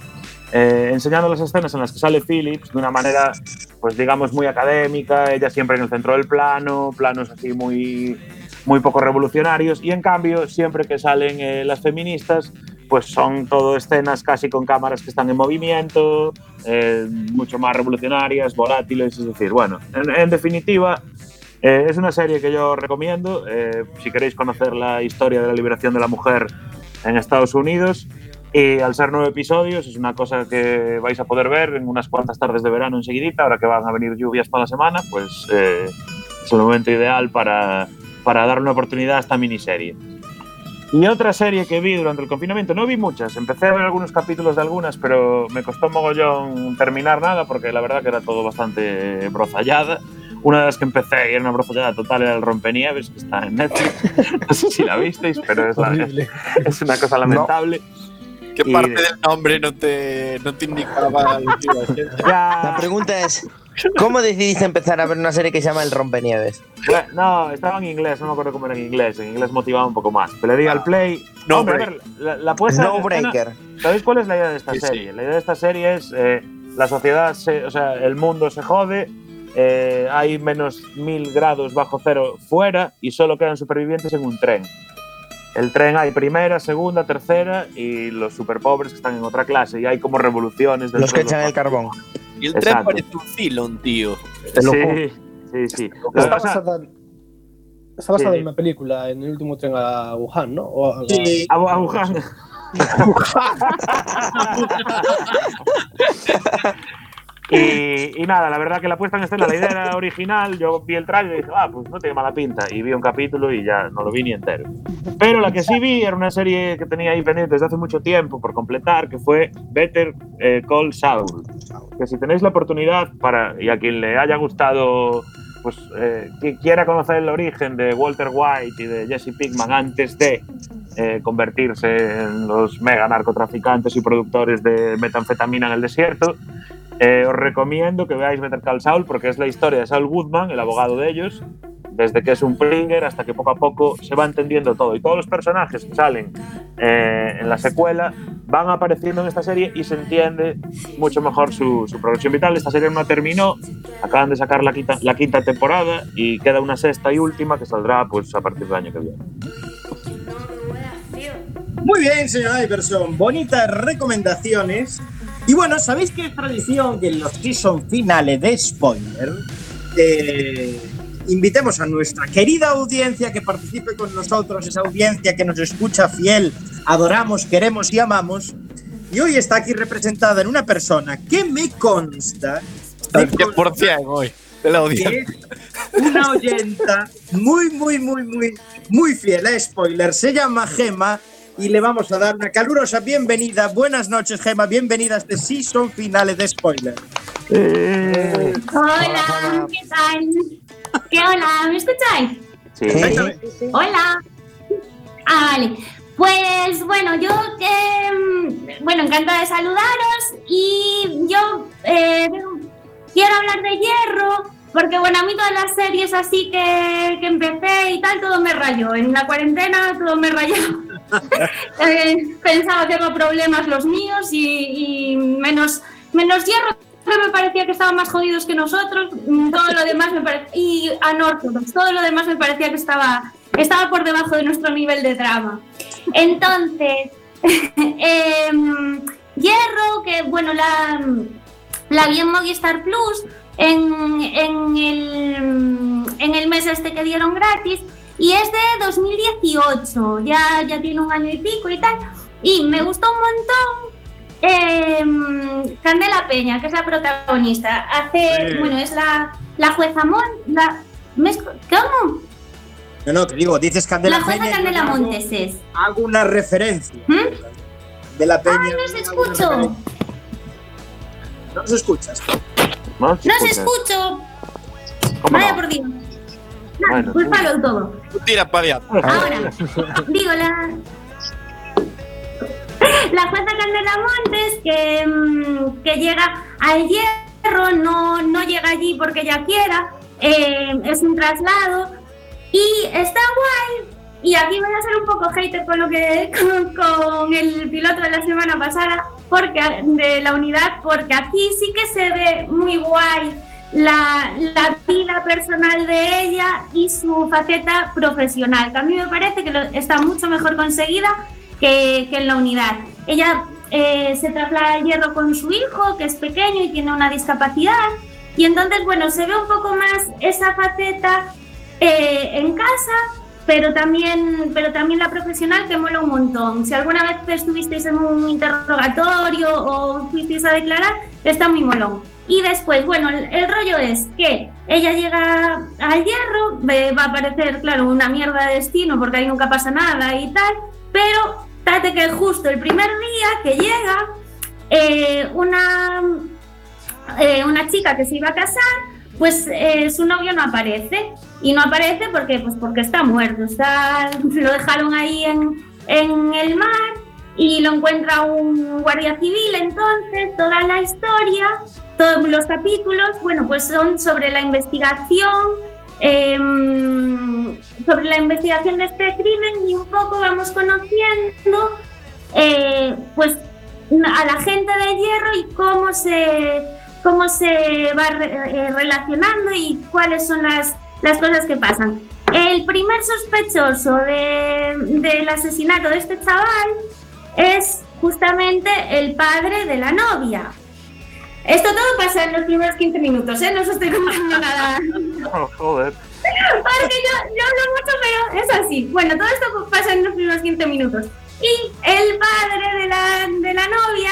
eh, enseñando las escenas en las que sale Phillips de una manera, pues digamos, muy académica, ella siempre en el centro del plano, planos así muy, muy poco revolucionarios, y en cambio, siempre que salen eh, las feministas, pues son todo escenas casi con cámaras que están en movimiento, eh, mucho más revolucionarias, volátiles, es decir, bueno, en, en definitiva, eh, es una serie que yo recomiendo eh, si queréis conocer la historia de la liberación de la mujer en Estados Unidos. Y al ser nueve episodios, es una cosa que vais a poder ver en unas cuantas tardes de verano enseguidita. Ahora que van a venir lluvias para la semana, pues eh, es el momento ideal para, para darle una oportunidad a esta miniserie. Y otra serie que vi durante el confinamiento, no vi muchas, empecé a ver algunos capítulos de algunas, pero me costó mogollón terminar nada porque la verdad que era todo bastante brozallada. Una de las que empecé y era una brozallada total era el Rompenieves, que está en Netflix. [LAUGHS] No sé si la visteis, pero es, la- es, es una cosa lamentable. ¿Qué Y- parte del nombre no te, no te indicaba? [LAUGHS] La pregunta es, ¿cómo decidiste empezar a ver una serie que se llama El Rompenieves? No, estaba en inglés, no me acuerdo cómo era en inglés. En inglés motivaba un poco más. Pero le di al play. No Hombre, break. ver, la, la puesta No en escena- breaker. ¿Sabéis cuál es la idea de esta Sí, sí. serie? La idea de esta serie es eh, la sociedad, se- o sea, el mundo se jode, eh, hay menos mil grados bajo cero fuera y solo quedan supervivientes en un tren. el tren hay primera, segunda, tercera y los super pobres que están en otra clase y hay como revoluciones. Los que echan el carbón. Y el tren parece un Cylon, tío. Sí, sí, sí. Está basada, está basada Sí. en una película, en el último tren a Wuhan, ¿no? O a- Sí, a, a Wuhan. [LAUGHS] [LAUGHS] [LAUGHS] y, [LAUGHS] y nada, la verdad que la puesta en escena, la idea era original. Yo vi el trailer y dije, ah, pues no tiene mala pinta. Y vi un capítulo y ya no lo vi ni entero. Pero la que sí vi era una serie que tenía ahí pendiente desde hace mucho tiempo por completar, que fue Better eh, Call Saul. Que si tenéis la oportunidad para, y a quien le haya gustado, pues eh, que quiera conocer el origen de Walter White y de Jesse Pinkman antes de eh, convertirse en los mega narcotraficantes y productores de metanfetamina en el desierto, eh, os recomiendo que veáis Better Call Saul porque es la historia de Saul Goodman, el abogado de ellos, desde que es un Pringer hasta que poco a poco se va entendiendo todo. Y todos los personajes que salen eh, en la secuela van apareciendo en esta serie y se entiende mucho mejor su, su progresión vital. Esta serie no terminó, acaban de sacar la quinta, la quinta temporada y queda una sexta y última que saldrá pues, a partir del año que viene. Muy bien, señor Iverson. Bonitas recomendaciones. Y bueno, ¿sabéis que es tradición que en los season finales de spoiler eh, invitemos a nuestra querida audiencia que participe con nosotros, esa audiencia que nos escucha fiel, adoramos, queremos y amamos? Y hoy está aquí representada en una persona que me consta Al 100% hoy. De la audiencia. una oyenta muy, muy, muy, muy, muy fiel a spoiler. Se llama Gema y le vamos a dar una calurosa bienvenida. Buenas noches, Gema. Bienvenida a este season finales de spoiler. Hola, ¿qué tal? ¿Qué hola? ¿Me escucháis? Sí. Hola. Ah, vale. Pues bueno, yo que mm, bueno, encantada de saludaros y yo eh, quiero hablar de hierro porque bueno, a mí todas las series así que, que empecé y tal, todo me rayó. En la cuarentena todo me rayó. Eh, pensaba que eran problemas los míos y, y menos, menos hierro. Me parecía que estaban más jodidos que nosotros, todo lo demás me parecía, y Anorthodox, todo lo demás me parecía que estaba, estaba por debajo de nuestro nivel de drama. Entonces, [LAUGHS] em, Hierro, que bueno, la, la vi en Movistar Plus en, en, el, en el mes este que dieron gratis y es de 2018, ya, ya tiene un año y pico y tal, y me gustó un montón eh, Candela Peña, que es la protagonista, hace, Sí. bueno, es la, la jueza Mon, la, ¿me escu- ¿cómo? No, no, que digo, dices Candela La jueza Peña. Candela yo hago- Montes es. Hago una referencia. De la Peña. ¡Ay, no os escucho! No nos escuchas. No, ¡No os escucho! ¿Cómo Vaya no? por Dios. Culpalo todo. Tira para allá. Ahora, digo, la, la jueza Candela Montes que, mm, que llega al hierro, no, no llega allí porque ella quiera, eh, es un traslado y está guay. Y aquí voy a ser un poco hater con lo que [LAUGHS] con, con el piloto de la semana pasada, porque de la unidad, porque aquí sí que se ve muy guay la, la vida personal de ella y su faceta profesional, que a mí me parece que está mucho mejor conseguida que, que en la unidad. Ella eh, se traslada al hierro con su hijo, que es pequeño y tiene una discapacidad, y entonces, bueno, se ve un poco más esa faceta eh, en casa, pero también, pero también la profesional que mola un montón. Si alguna vez estuvisteis en un interrogatorio o fuisteis a declarar, está muy molón. Y después, bueno, el, rollo es que ella llega al hierro, va a aparecer, claro, una mierda de destino porque ahí nunca pasa nada y tal, pero date que justo el primer día que llega, eh, una, eh, una chica que se iba a casar, pues eh, su novio no aparece. Y no aparece porque, pues porque está muerto. Está, [LAUGHS] lo dejaron ahí en, en el mar y lo encuentra un guardia civil. Entonces, toda la historia, todos los capítulos, bueno, pues son sobre la investigación, em, sobre la investigación de este crimen y un poco vamos conociendo, eh, pues, a la gente de hierro y cómo se cómo se va eh, relacionando y cuáles son las, las cosas que pasan. el primer sospechoso de- del asesinato de este chaval es justamente el padre de la novia. Esto todo pasa en los primeros 15 minutos, ¿eh? No os estoy contando nada. [LAUGHS] Oh, joder. Porque yo, yo hablo mucho, pero es así. Bueno, todo esto pasa en los primeros 15 minutos. Y el padre de la, de la novia,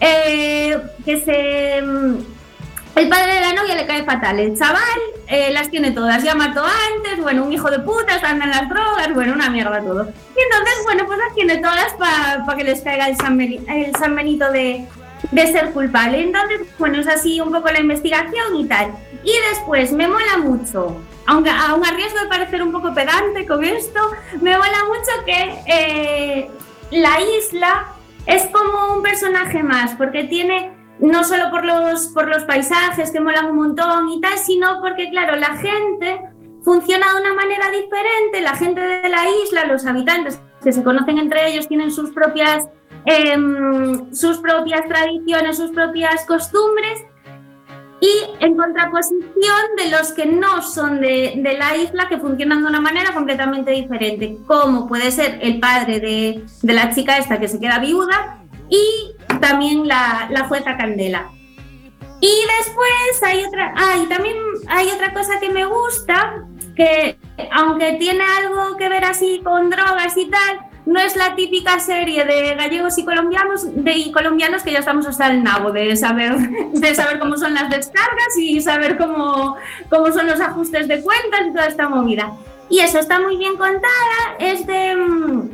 eh, que se... mm, El padre de la novia le cae fatal. El chaval eh, las tiene todas. Ya mató antes, bueno, un hijo de putas, anda en las drogas, bueno, una mierda todo. Y entonces, bueno, pues las tiene todas para que les caiga el San, el San Benito de, de ser culpable. Entonces, bueno, es así un poco la investigación y tal. Y después, me mola mucho, aunque aún a riesgo de parecer un poco pedante con esto, me mola mucho que eh, la isla es como un personaje más, porque tiene no solo por los, por los paisajes que molan un montón y tal, sino porque, claro, la gente funciona de una manera diferente, la gente de la isla, los habitantes que se conocen entre ellos, tienen sus propias, em, sus propias tradiciones, sus propias costumbres, y en contraposición de los que no son de, de la isla, que funcionan de una manera completamente diferente, como puede ser el padre de, de la chica esta que se queda viuda y también la, la jueza Candela. Y después hay otra, ah, también hay otra cosa que me gusta, que aunque tiene algo que ver así con drogas y tal, no es la típica serie de gallegos y colombianos, de colombianos que ya estamos hasta el nabo de saber, de saber cómo son las descargas y saber cómo, cómo son los ajustes de cuentas y toda esta movida. Y eso está muy bien contada, es de, mm,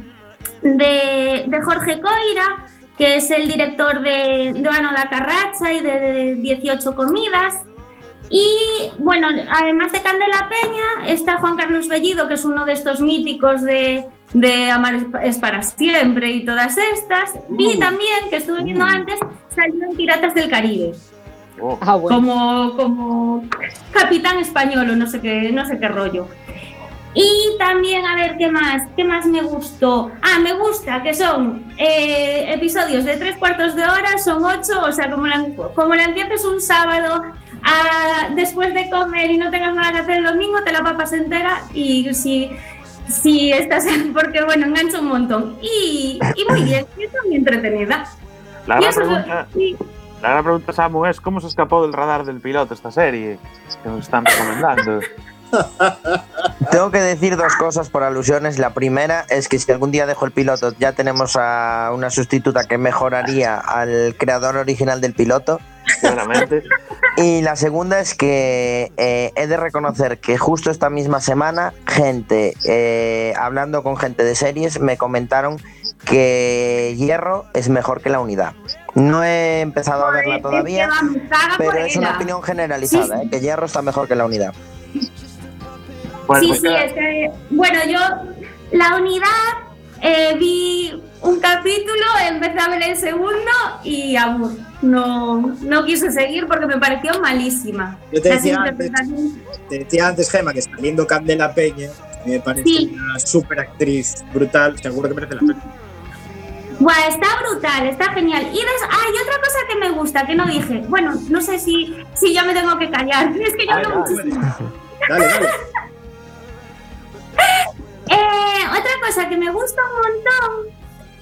de, Jorge Coira, que es el director de, de la Carracha y de, de 18 comidas. Y bueno, además de Candela Peña, está Juan Carlos Bellido, que es uno de estos míticos de, de Amar es para siempre y todas estas. Y también, que estuve viendo antes, salió en Piratas del Caribe. como, como capitán español o no sé qué, no sé qué rollo. Y también, a ver, ¿qué más? ¿Qué más me gustó? Ah, me gusta que son eh, episodios de tres cuartos de hora, son ocho, o sea, como la, como la empieces un sábado ah, después de comer y no tengas nada que hacer el domingo, te la papas entera y si, si estás, [LAUGHS] porque bueno, engancha un montón. Y, y muy bien, y está muy entretenida. La gran es pregunta, y- la gran pregunta, Samu, es cómo se escapó del radar del piloto esta serie que nos están recomendando. [LAUGHS] Tengo que decir dos cosas por alusiones. La primera es que si algún día dejo el piloto, ya tenemos a una sustituta que mejoraría al creador original del piloto. Claramente. [LAUGHS] Y la segunda es que eh, he de reconocer que justo esta misma semana, gente, eh, hablando con gente de series, me comentaron que Hierro es mejor que la unidad. No he empezado a verla todavía, pero es una opinión generalizada, ¿eh? que Hierro está mejor que la unidad. sí, sí, es que, bueno, yo la unidad eh, vi un capítulo, empecé a ver el segundo y aún no, no quise seguir porque me pareció malísima. Yo te decía antes, te decía antes, Gema, que saliendo Candela Peña, que me parece Sí. una super actriz brutal, seguro que merece la pena. Buah, está brutal, está genial. Y des- ah, y otra cosa que me gusta, que no dije. Bueno, no sé si, si ya me tengo que callar. [LAUGHS] Es que yo hablo muchísimo. Dale, dale. [LAUGHS] Eh, otra cosa que me gusta un montón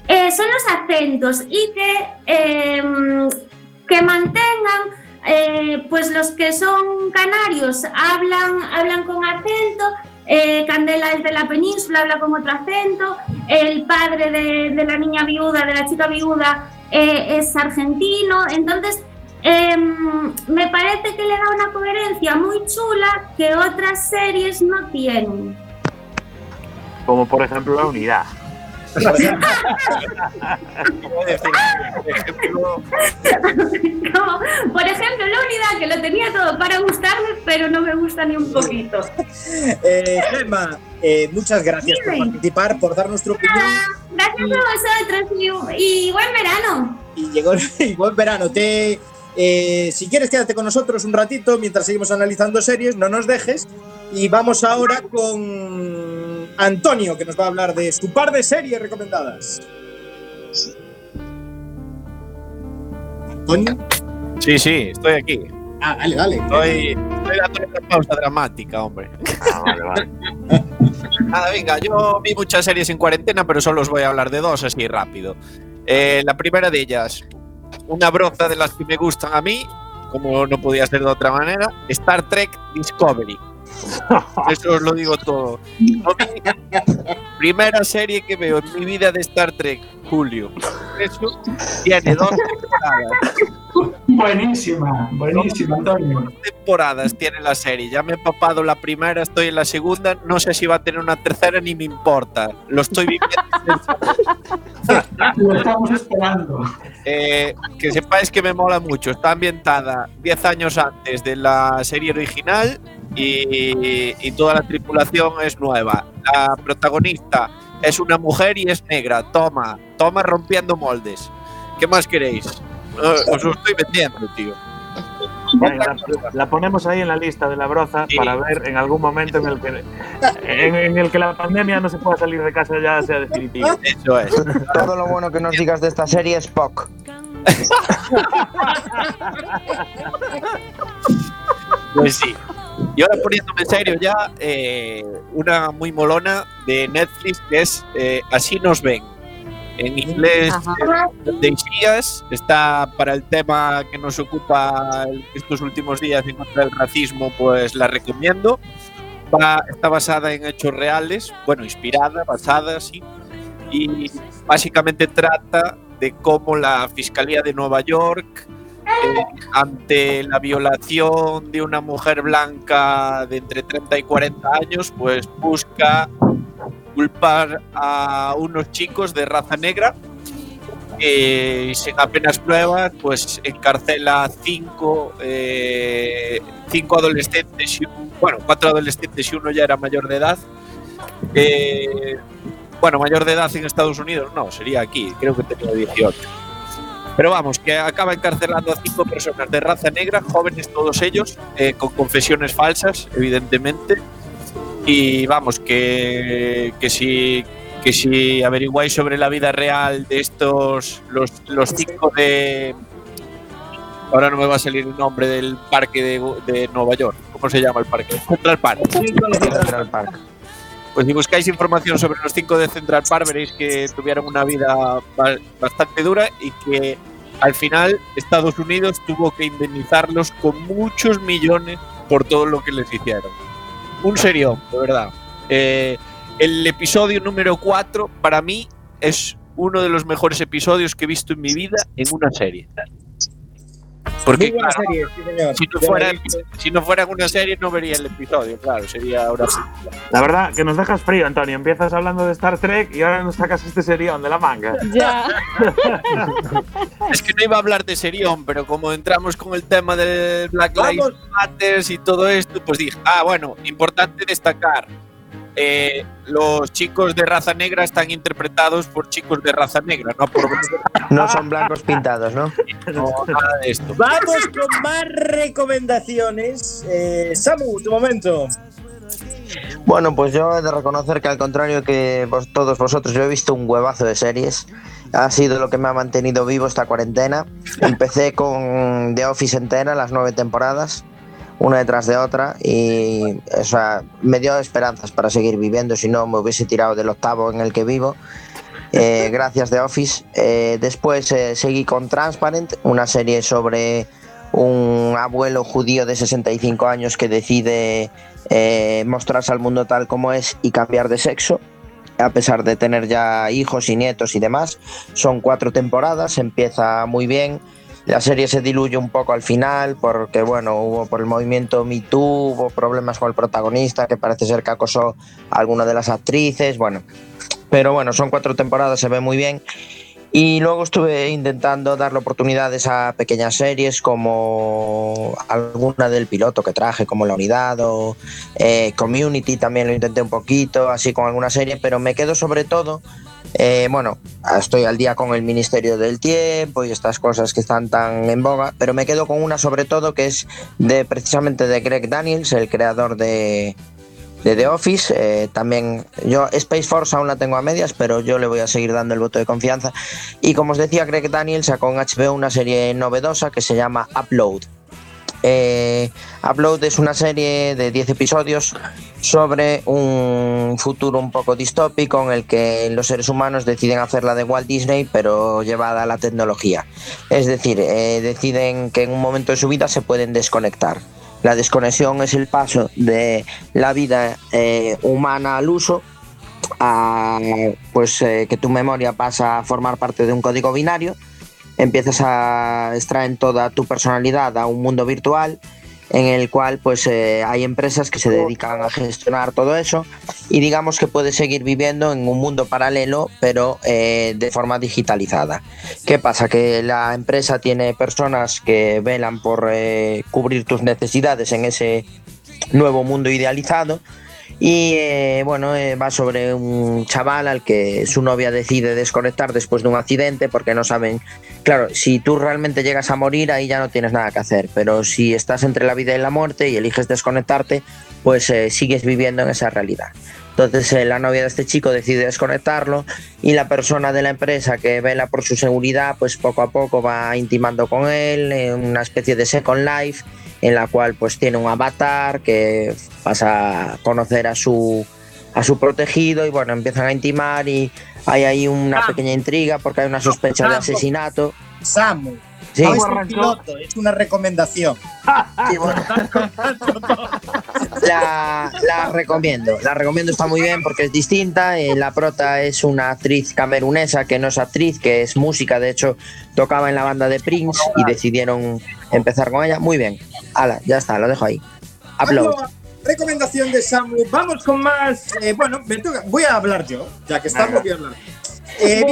eh, son los acentos y que, eh, que mantengan, eh, pues los que son canarios hablan, hablan con acento, eh, Candela es de la península, habla con otro acento, el padre de, de la niña viuda, de la chica viuda, es argentino, entonces em, me parece que le da una coherencia muy chula que otras series no tienen. Como por ejemplo la unidad. Como, por ejemplo, la unidad que lo tenía todo para gustarme, pero no me gusta ni un poquito. Eh, Gemma, eh, muchas gracias por participar, por dar nuestra opinión. Gracias a vosotros y, y buen verano. Y llegó [LAUGHS] y buen verano. Te, eh, si quieres, quédate con nosotros un ratito mientras seguimos analizando series, no nos dejes. Y vamos ahora con Antonio, que nos va a hablar de su par de series recomendadas. Antonio. Sí, sí, estoy aquí. Ah, dale, dale. Estoy, estoy dando una pausa dramática, hombre. [LAUGHS] Nada, venga, yo vi muchas series en cuarentena, pero solo os voy a hablar de dos así rápido. Eh, la primera de ellas, una broza de las que me gustan a mí, como no podía ser de otra manera, Star Trek Discovery. [LAUGHS] Eso os lo digo todo. Primera serie que veo en mi vida de Star Trek, Julio. Eso tiene dos temporadas. Buenísima, buenísima, Antonio. temporadas tiene la serie. Ya me he papado la primera, estoy en la segunda. No sé si va a tener una tercera ni me importa. Lo estoy viviendo. [LAUGHS] Lo estamos esperando. Eh, que sepáis que me mola mucho. Está ambientada 10 años antes de la serie original y, y toda la tripulación es nueva. La protagonista es una mujer y es negra. Toma, toma rompiendo moldes. ¿Qué más queréis? Os lo estoy vendiendo, tío. Venga, la, la ponemos ahí en la lista de la broza para ver en algún momento en el que en, en el que la pandemia no se pueda salir de casa ya sea definitivo. Eso es. Todo lo bueno que nos digas de esta serie es POC. Pues sí. Y ahora poniéndome en serio ya, eh, una muy molona de Netflix que es eh, Así nos ven. En inglés, eh, de Isías, está para el tema que nos ocupa estos últimos días en contra del racismo, pues la recomiendo. Va- está basada en hechos reales, bueno, inspirada, basada, sí. Y básicamente trata de cómo la Fiscalía de Nueva York ante la violación de una mujer blanca de entre 30 y 40 años, pues busca culpar a unos chicos de raza negra eh, sin apenas pruebas, pues encarcela cinco, eh, cinco adolescentes y bueno, cuatro adolescentes y uno ya era mayor de edad. Eh, bueno, mayor de edad en Estados Unidos no, sería aquí, creo que tenía 18. Pero vamos, que acaba encarcelando a cinco personas de raza negra, jóvenes todos ellos, eh, con confesiones falsas, evidentemente. Y vamos, que, que si que si averiguáis sobre la vida real de estos, los, los cinco de... Ahora no me va a salir el nombre del parque de, de Nueva York. ¿Cómo se llama el parque? Central Park. Central Park. Pues si buscáis información sobre los cinco de Central Park veréis que tuvieron una vida ba- bastante dura y que al final Estados Unidos tuvo que indemnizarlos con muchos millones por todo lo que les hicieron. Un serión, de verdad. Eh, el episodio número 4 para mí es uno de los mejores episodios que he visto en mi vida en una serie. Porque claro, serie, sí, señor. si no, fuera, si no fuera en una serie no vería el episodio, claro, sería ahora sí. La verdad que nos dejas frío, Antonio. Empiezas hablando de Star Trek y ahora nos sacas este serión de la manga. Ya. Es que no iba a hablar de Serión, pero como entramos con el tema del Black Lives Matter y todo esto, pues dije, ah, bueno, importante destacar. Eh, los chicos de raza negra están interpretados por chicos de raza negra, no por No son blancos pintados, ¿no? no, nada de esto. Vamos con más recomendaciones. Eh, Samu, tu momento. Bueno, pues yo he de reconocer que al contrario que vos, todos vosotros, yo he visto un huevazo de series. Ha sido lo que me ha mantenido vivo esta cuarentena. Empecé con The Office entera, las nueve temporadas, una detrás de otra, y o sea, me dio esperanzas para seguir viviendo, si no me hubiese tirado del octavo en el que vivo. Eh, [LAUGHS] gracias The Office. Eh, después eh, seguí con Transparent, una serie sobre un abuelo judío de 65 años que decide eh, mostrarse al mundo tal como es y cambiar de sexo, a pesar de tener ya hijos y nietos y demás. Son cuatro temporadas, empieza muy bien. La serie se diluye un poco al final porque, bueno, hubo por el movimiento Me Too, hubo problemas con el protagonista que parece ser que acosó a alguna de las actrices, bueno. Pero bueno, son cuatro temporadas, se ve muy bien. Y luego estuve intentando darle oportunidades a pequeñas series como alguna del piloto que traje, como La Unidad o eh, Community, también lo intenté un poquito, así con alguna serie, pero me quedo sobre todo, eh, bueno, estoy al día con el Ministerio del Tiempo y estas cosas que están tan en boga, pero me quedo con una sobre todo que es de precisamente de Greg Daniels, el creador de, The Office. eh, también yo Space Force aún la tengo a medias, pero yo le voy a seguir dando el voto de confianza. Y como os decía, Greg Daniels sacó en HBO una serie novedosa que se llama Upload. Eh, Upload es una serie de 10 episodios sobre un futuro un poco distópico en el que los seres humanos deciden hacer la de Walt Disney pero llevada a la tecnología. Es decir, eh, deciden que en un momento de su vida se pueden desconectar. La desconexión es el paso de la vida eh, humana al uso a pues eh, que tu memoria pasa a formar parte de un código binario, empiezas a extraer toda tu personalidad a un mundo virtual en el cual pues eh, hay empresas que se dedican a gestionar todo eso y digamos que puedes seguir viviendo en un mundo paralelo pero eh, de forma digitalizada. ¿Qué pasa? Que la empresa tiene personas que velan por eh, cubrir tus necesidades en ese nuevo mundo idealizado y eh, bueno, eh, va sobre un chaval al que su novia decide desconectar después de un accidente porque no saben, claro, si tú realmente llegas a morir ahí ya no tienes nada que hacer, pero si estás entre la vida y la muerte y eliges desconectarte, pues eh, sigues viviendo en esa realidad. Entonces la novia de este chico decide desconectarlo y la persona de la empresa que vela por su seguridad, pues poco a poco va intimando con él en una especie de Second Life en la cual pues tiene un avatar que pasa a conocer a su a su protegido y bueno, empiezan a intimar y hay ahí una pequeña intriga porque hay una sospecha de Samu. asesinato. Samu. Sí. No es un piloto, es una recomendación. [LAUGHS] Sí, bueno. La, la recomiendo, la recomiendo, está muy bien porque es distinta. eh, la prota es una actriz camerunesa que no es actriz, que es música. De hecho, tocaba en la banda de Prince y decidieron empezar con ella. Muy bien. Hala, ya está, lo dejo ahí. Upload. Bueno, recomendación de Samu. Vamos con más. eh, bueno, me toca- voy a hablar yo, ya que estamos, voy a hablar. Eh,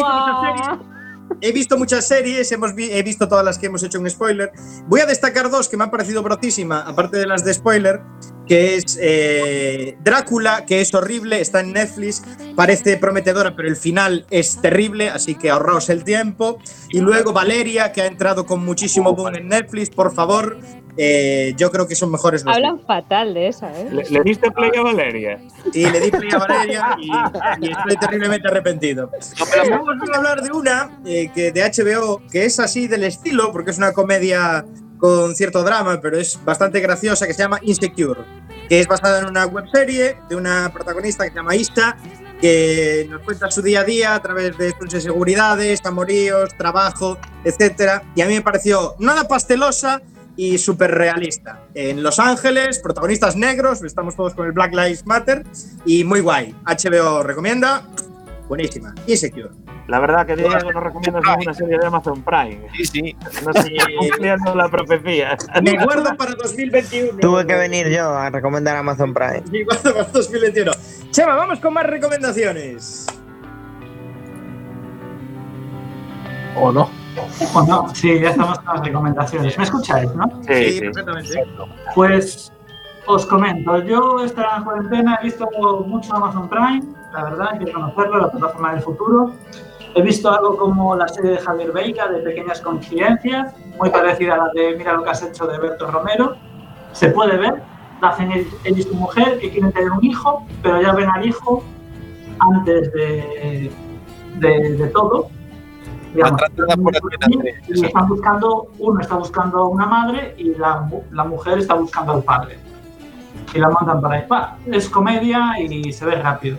he visto muchas series, hemos he visto todas las que hemos hecho en spoiler. Voy a destacar dos que me han parecido brotísima, aparte de las de spoiler, que es eh, Drácula, que es horrible, está en Netflix, parece prometedora, pero el final es terrible, así que ahorraos el tiempo. Y luego Valeria, que ha entrado con muchísimo boom en Netflix, por favor. Eh, yo creo que son mejores los Hablan fatal de esa, ¿eh? ¿Le, le diste play a Valeria? y le di play a Valeria y, y estoy terriblemente arrepentido. Y luego os voy a hablar de una eh, que de HBO que es así del estilo, porque es una comedia con cierto drama, pero es bastante graciosa, que se llama Insecure, que es basada en una webserie de una protagonista que se llama Ista, que nos cuenta su día a día a través de sus inseguridades, amoríos, trabajo, etcétera. Y a mí me pareció nada pastelosa y súper realista. En Los Ángeles, protagonistas negros, estamos todos con el Black Lives Matter y muy guay. HBO recomienda, buenísima. Insecure. La verdad que Diego no recomiendas ninguna serie de Amazon Prime. Sí, sí. No sé, [LAUGHS] cumpliendo la profecía. Me guardo para 2021. Tuve que venir yo a recomendar Amazon Prime. Me guardo para 2021. Chema, vamos con más recomendaciones. ¿O no? ¿O no? Sí, ya estamos con las recomendaciones. ¿Me escucháis, no? Sí, sí. perfectamente. Pues os comento, yo esta cuarentena he visto mucho Amazon Prime, la verdad, hay que conocerlo, la plataforma del futuro. He visto algo como la serie de Javier Veiga, de Pequeñas Coincidencias, muy parecida a la de Mira lo que has hecho de Berto Romero. Se puede ver, la hacen él, él y su mujer, que quieren tener un hijo, pero ya ven al hijo antes de, de, de todo. Digamos, por y están buscando, uno está buscando una madre y la, la mujer está buscando al padre. Y la mandan para ahí. Va, es comedia y se ve rápido.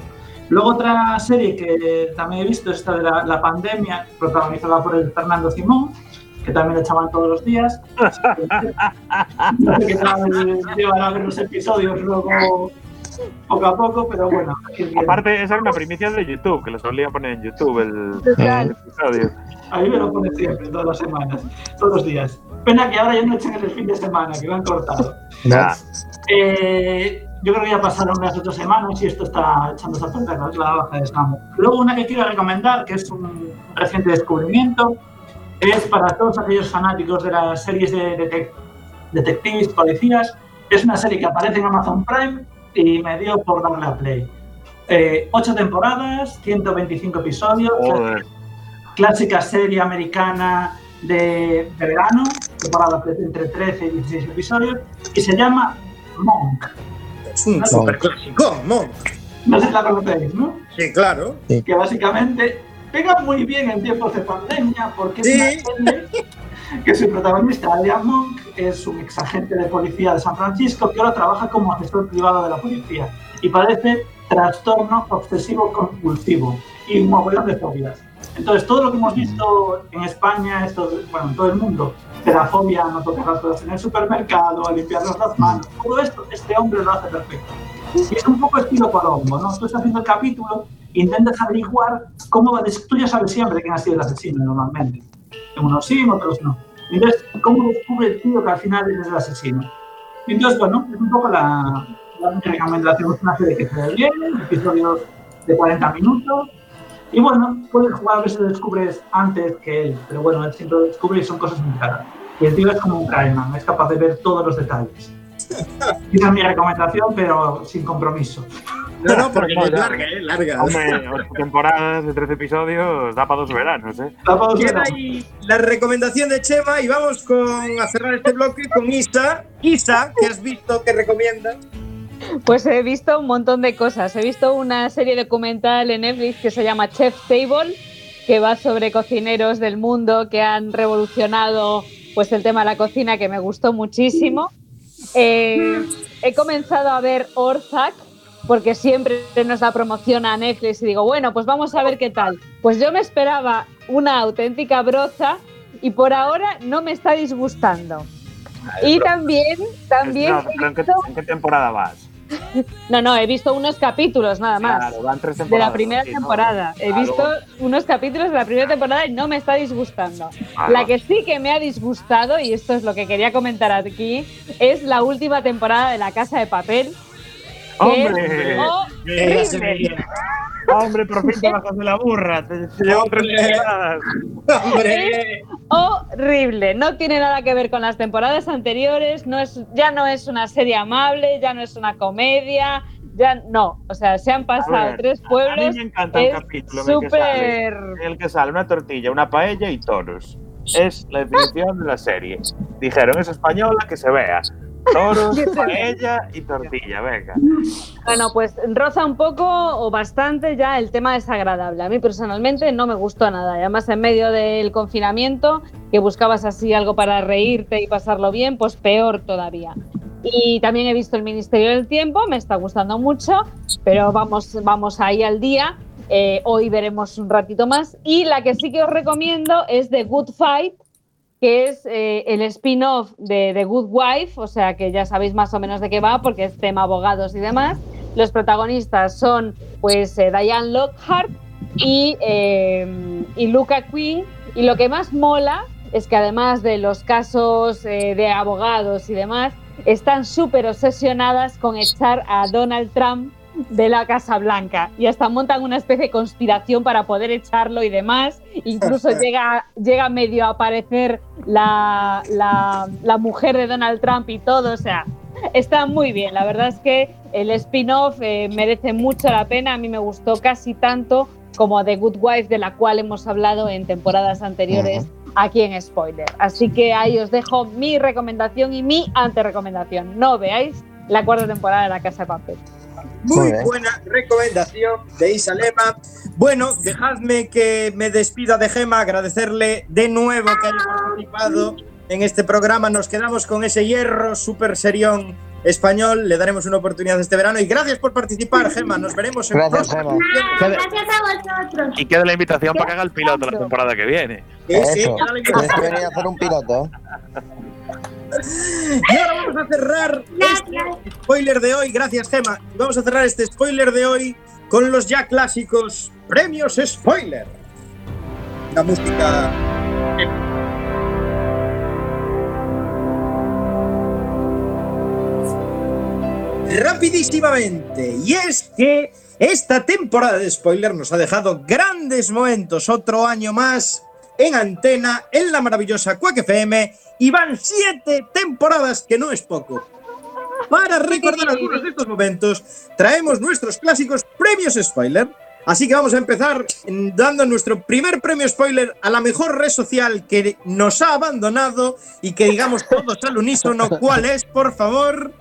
Luego otra serie que también he visto es esta de la, la pandemia, protagonizada por el Fernando Simón, que también le echaban todos los días. [LAUGHS] no sé qué tal llevan a ver los episodios luego poco a poco, pero bueno. Aparte, esa era una primicia de YouTube, que lo solía poner en YouTube el, el episodio. A mí me lo pone siempre, todas las semanas, todos los días. Pena que ahora ya no echen el fin de semana, que lo han cortado. Ah, Eh, yo creo que ya pasaron unas ocho semanas y esto está echándose a perder ¿no? la baja de Samu. Luego una que quiero recomendar, que es un reciente descubrimiento, es para todos aquellos fanáticos de las series de detec- detectives, policías. Es una serie que aparece en Amazon Prime y me dio por darle a play. Eh, ocho temporadas, 125 episodios, joder. clásica serie americana de, de verano, temporada de entre 13 y 16 episodios, y se llama Monk. Es un super clásico, Monk. No sé si la conocéis, ¿no? Sí, claro. Que básicamente pega muy bien en tiempos de pandemia porque Sí. es una serie que su protagonista, Adrian Monk, es un exagente de policía de San Francisco que ahora trabaja como asesor privado de la policía y padece trastorno obsesivo compulsivo y un mogollón de fobias. Entonces, todo lo que hemos visto en España, esto, bueno, en todo el mundo, de la fobia no tocar las cosas en el supermercado, a limpiarnos las manos, todo esto, este hombre lo hace perfecto. Y es un poco estilo Colombo, ¿no? Tú estás haciendo el capítulo, intentas averiguar cómo tú ya sabes siempre quién ha sido el asesino normalmente. Unos sí, otros no. Entonces, ¿cómo descubre el tío que al final es el asesino? Entonces, bueno, es un poco la, la recomendación. Serie que se ve bien, episodios de 40 minutos. Y bueno, puedes jugar a si lo descubres antes que él. Pero bueno, él siempre lo descubre y son cosas muy caras. Y el tío es como un Cryman, es capaz de ver todos los detalles. Esa es mi recomendación, pero sin compromiso. No, no, porque [LAUGHS] es larga, ¿eh? Larga. Hombre, ocho temporadas de 13 episodios da para dos veranos, ¿eh? Queda ahí la recomendación de Chema y vamos con, a cerrar este bloque con Isa. Isa, ¿qué has visto que recomiendas? Pues he visto un montón de cosas. He visto una serie documental en Netflix que se llama Chef Table, que va sobre cocineros del mundo que han revolucionado pues el tema de la cocina, que me gustó muchísimo. Eh, he comenzado a ver Orzac, porque siempre nos da promoción a Netflix y digo, bueno, pues vamos a ver qué tal. Pues yo me esperaba una auténtica broza y por ahora no me está disgustando. Y también, también... No, pero ¿en, qué, en qué temporada vas? No, no, he visto unos capítulos nada más. Claro, van tres de la primera sí, ¿no? temporada. He Claro. visto unos capítulos de la primera temporada y no me está disgustando. La que sí que me ha disgustado, y esto es lo que quería comentar aquí, es la última temporada de La Casa de Papel. ¡Hombre! horrible. ¡Hombre, por fin te bajas de la burra! ¡Te, te llevo tres temporadas! Es horrible. No tiene nada que ver con las temporadas anteriores. No es, ya no es una serie amable, ya no es una comedia. Ya no. O sea, se han A pasado ver, tres A pueblos. mí me encanta el capítulo en el que, sale, el que sale una tortilla, una paella y toros. Es la definición de la serie. Dijeron, es española, que se vea. Toros, [LAUGHS] paella y tortilla, venga. Bueno, pues roza un poco o bastante ya el tema desagradable. A mí personalmente no me gustó nada. Además, en medio del confinamiento, que buscabas así algo para reírte y pasarlo bien, pues peor todavía. Y también he visto El Ministerio del Tiempo, me está gustando mucho, pero vamos, vamos ahí al día. Eh, hoy veremos un ratito más. Y la que sí que os recomiendo es The Good Fight, que es eh, el spin-off de The Good Wife, o sea que ya sabéis más o menos de qué va, porque es tema abogados y demás. Los protagonistas son pues eh, Diane Lockhart y, eh, y Luca Quinn. Y lo que más mola es que además de los casos de abogados y demás, están súper obsesionadas con echar a Donald Trump de la Casa Blanca y hasta montan una especie de conspiración para poder echarlo y demás. Incluso llega, llega medio a aparecer la, la, la mujer de Donald Trump y todo. O sea, está muy bien. La verdad es que el spin-off eh, merece mucho la pena. A mí me gustó casi tanto como The Good Wife, de la cual hemos hablado en temporadas anteriores aquí en Spoiler. Así que ahí os dejo mi recomendación y mi anterecomendación. No veáis la cuarta temporada de La Casa de Papel. Muy buena recomendación de Isa Lema. Bueno, dejadme que me despida de Gema, agradecerle de nuevo que haya participado en este programa. Nos quedamos con ese hierro super serión español. Le daremos una oportunidad este verano. Y gracias por participar, Gema. Nos veremos en Gracias, Gema. Gracias a vosotros. Y queda la invitación para que haga el piloto la temporada que viene. Sí, sí, Eso. ya la Tienes que venir a hacer un piloto. Y ahora vamos a cerrar este spoiler de hoy. Gracias, Gema. Vamos a cerrar este spoiler de hoy con los ya clásicos premios spoiler. La música. Rapidísimamente. Y es que esta temporada de spoiler nos ha dejado grandes momentos. Otro año más en antena, en la maravillosa Quack FM. Y van siete temporadas, que no es poco. Para recordar algunos de estos momentos, traemos nuestros clásicos premios spoiler. Así que vamos a empezar dando nuestro primer premio spoiler a la mejor red social que nos ha abandonado y que digamos todos al unísono cuál es, por favor.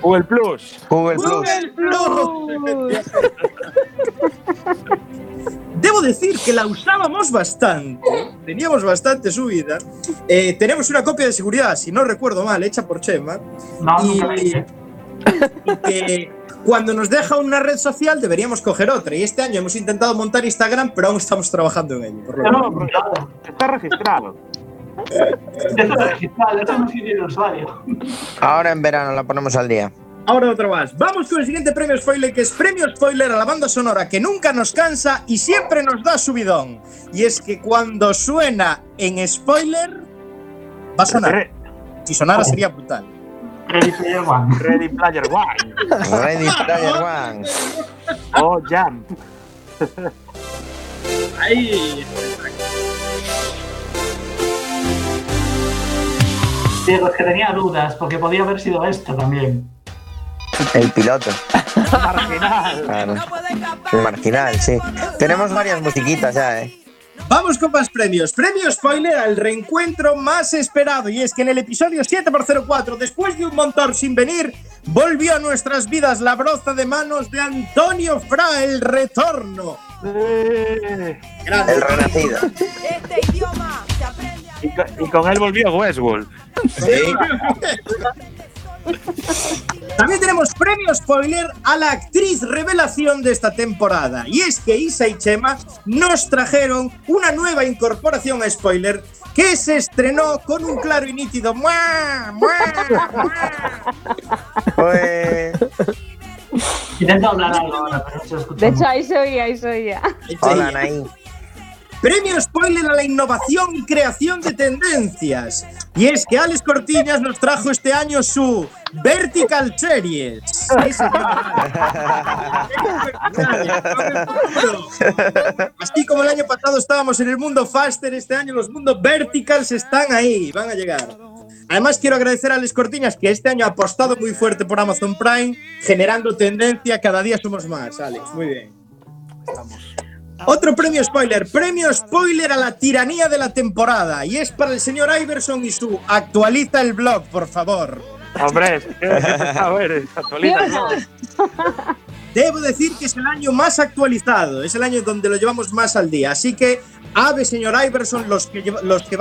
Google Plus. Google Plus. Google Plus. [LAUGHS] Debo decir que la usábamos bastante, teníamos bastante subida. Eh, tenemos una copia de seguridad, si no recuerdo mal, hecha por Chema. No, y, nunca la hice. y que cuando nos deja una red social deberíamos coger otra. Y este año hemos intentado montar Instagram, pero aún estamos trabajando en ello. por lo No, pero está registrado. Está registrado, ir el usuario. Ahora en verano la ponemos al día. Ahora otra más. Vamos con el siguiente premio spoiler, que es premio spoiler a la banda sonora que nunca nos cansa y siempre nos da subidón. Y es que cuando suena en spoiler, va a sonar. Si sonara sería brutal. Ready Player One. Ready Player One. Ready Player One. Oh, Jump. Ahí. Diego, es que tenía dudas, porque podía haber sido esto también. El piloto. Marginal. Claro. El marginal, sí. Tenemos varias musiquitas ya, ¿eh? Vamos con más premios. Premio spoiler al reencuentro más esperado. Y es que en el episodio 7x04, después de un montón sin venir, volvió a nuestras vidas la broza de manos de Antonio Fra, el retorno. Eh, Grande. El renacido. Este idioma se aprende a Y, co- y con él volvió Westworld. Sí. [LAUGHS] [LAUGHS] También tenemos premio spoiler a la actriz revelación de esta temporada. Y es que Isa y Chema nos trajeron una nueva incorporación a spoiler que se estrenó con un claro y nítido ¡mua! ¡mua! ¡mua! Pues. Intento hablar algo ahora, pero no se escucha. De hecho, ahí se oía, ahí se oía. Hola, Anaí. Premio spoiler a la innovación y creación de tendencias. Y es que Alex Cortiñas nos trajo este año su Vertical Series. Sí. [LAUGHS] Así como el año pasado estábamos en el mundo Faster, este año los mundos Verticals están ahí, van a llegar. Además, quiero agradecer a Alex Cortiñas que este año ha apostado muy fuerte por Amazon Prime, generando tendencia. Cada día somos más, Alex. Muy bien. Otro premio spoiler, premio spoiler a la tiranía de la temporada. Y es para el señor Iverson y su actualiza el blog, por favor. Hombre, qué qué eres. Actualiza, ¿no? [LAUGHS] Debo decir que es el año más actualizado, es el año donde lo llevamos más al día. Así que, ave, señor Iverson, los que, los que van